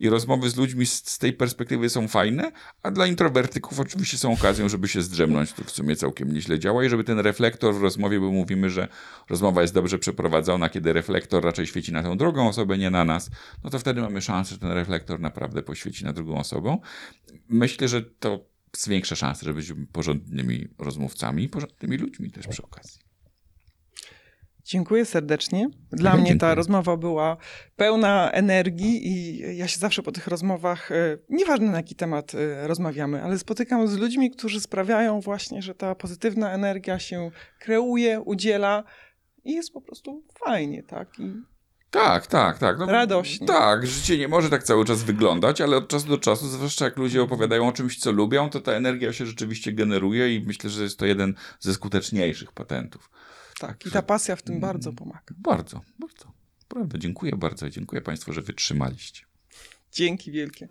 I rozmowy z ludźmi z, z tej perspektywy są fajne, a dla introwertyków oczywiście są okazją, żeby się zdrzemnąć. To w sumie całkiem nieźle działa i żeby ten reflektor w rozmowie, bo mówimy, że rozmowa jest dobrze przeprowadzona, kiedy reflektor raczej świeci na tę drugą osobę, nie na nas, no to wtedy mamy szansę, że ten reflektor naprawdę poświeci na drugą osobę. Myślę, że to zwiększa szanse, żeby być porządnymi rozmówcami i porządnymi ludźmi też przy okazji. Dziękuję serdecznie. Dla Ja mnie ta rozmowa była pełna energii i ja się zawsze po tych rozmowach, e, nieważne na jaki temat e, rozmawiamy, ale spotykam z ludźmi, którzy sprawiają właśnie, że ta pozytywna energia się kreuje, udziela i jest po prostu fajnie, tak? I Tak, tak, tak. No, Radośnie. Tak, życie nie może tak cały czas wyglądać, ale od czasu do czasu, zwłaszcza jak ludzie opowiadają o czymś, co lubią, to ta energia się rzeczywiście generuje i myślę, że jest to jeden ze skuteczniejszych patentów. tak, i ta pasja w tym bardzo pomaga. Bardzo, bardzo. Prawda, dziękuję bardzo. Dziękuję Państwu, że wytrzymaliście. Dzięki wielkie.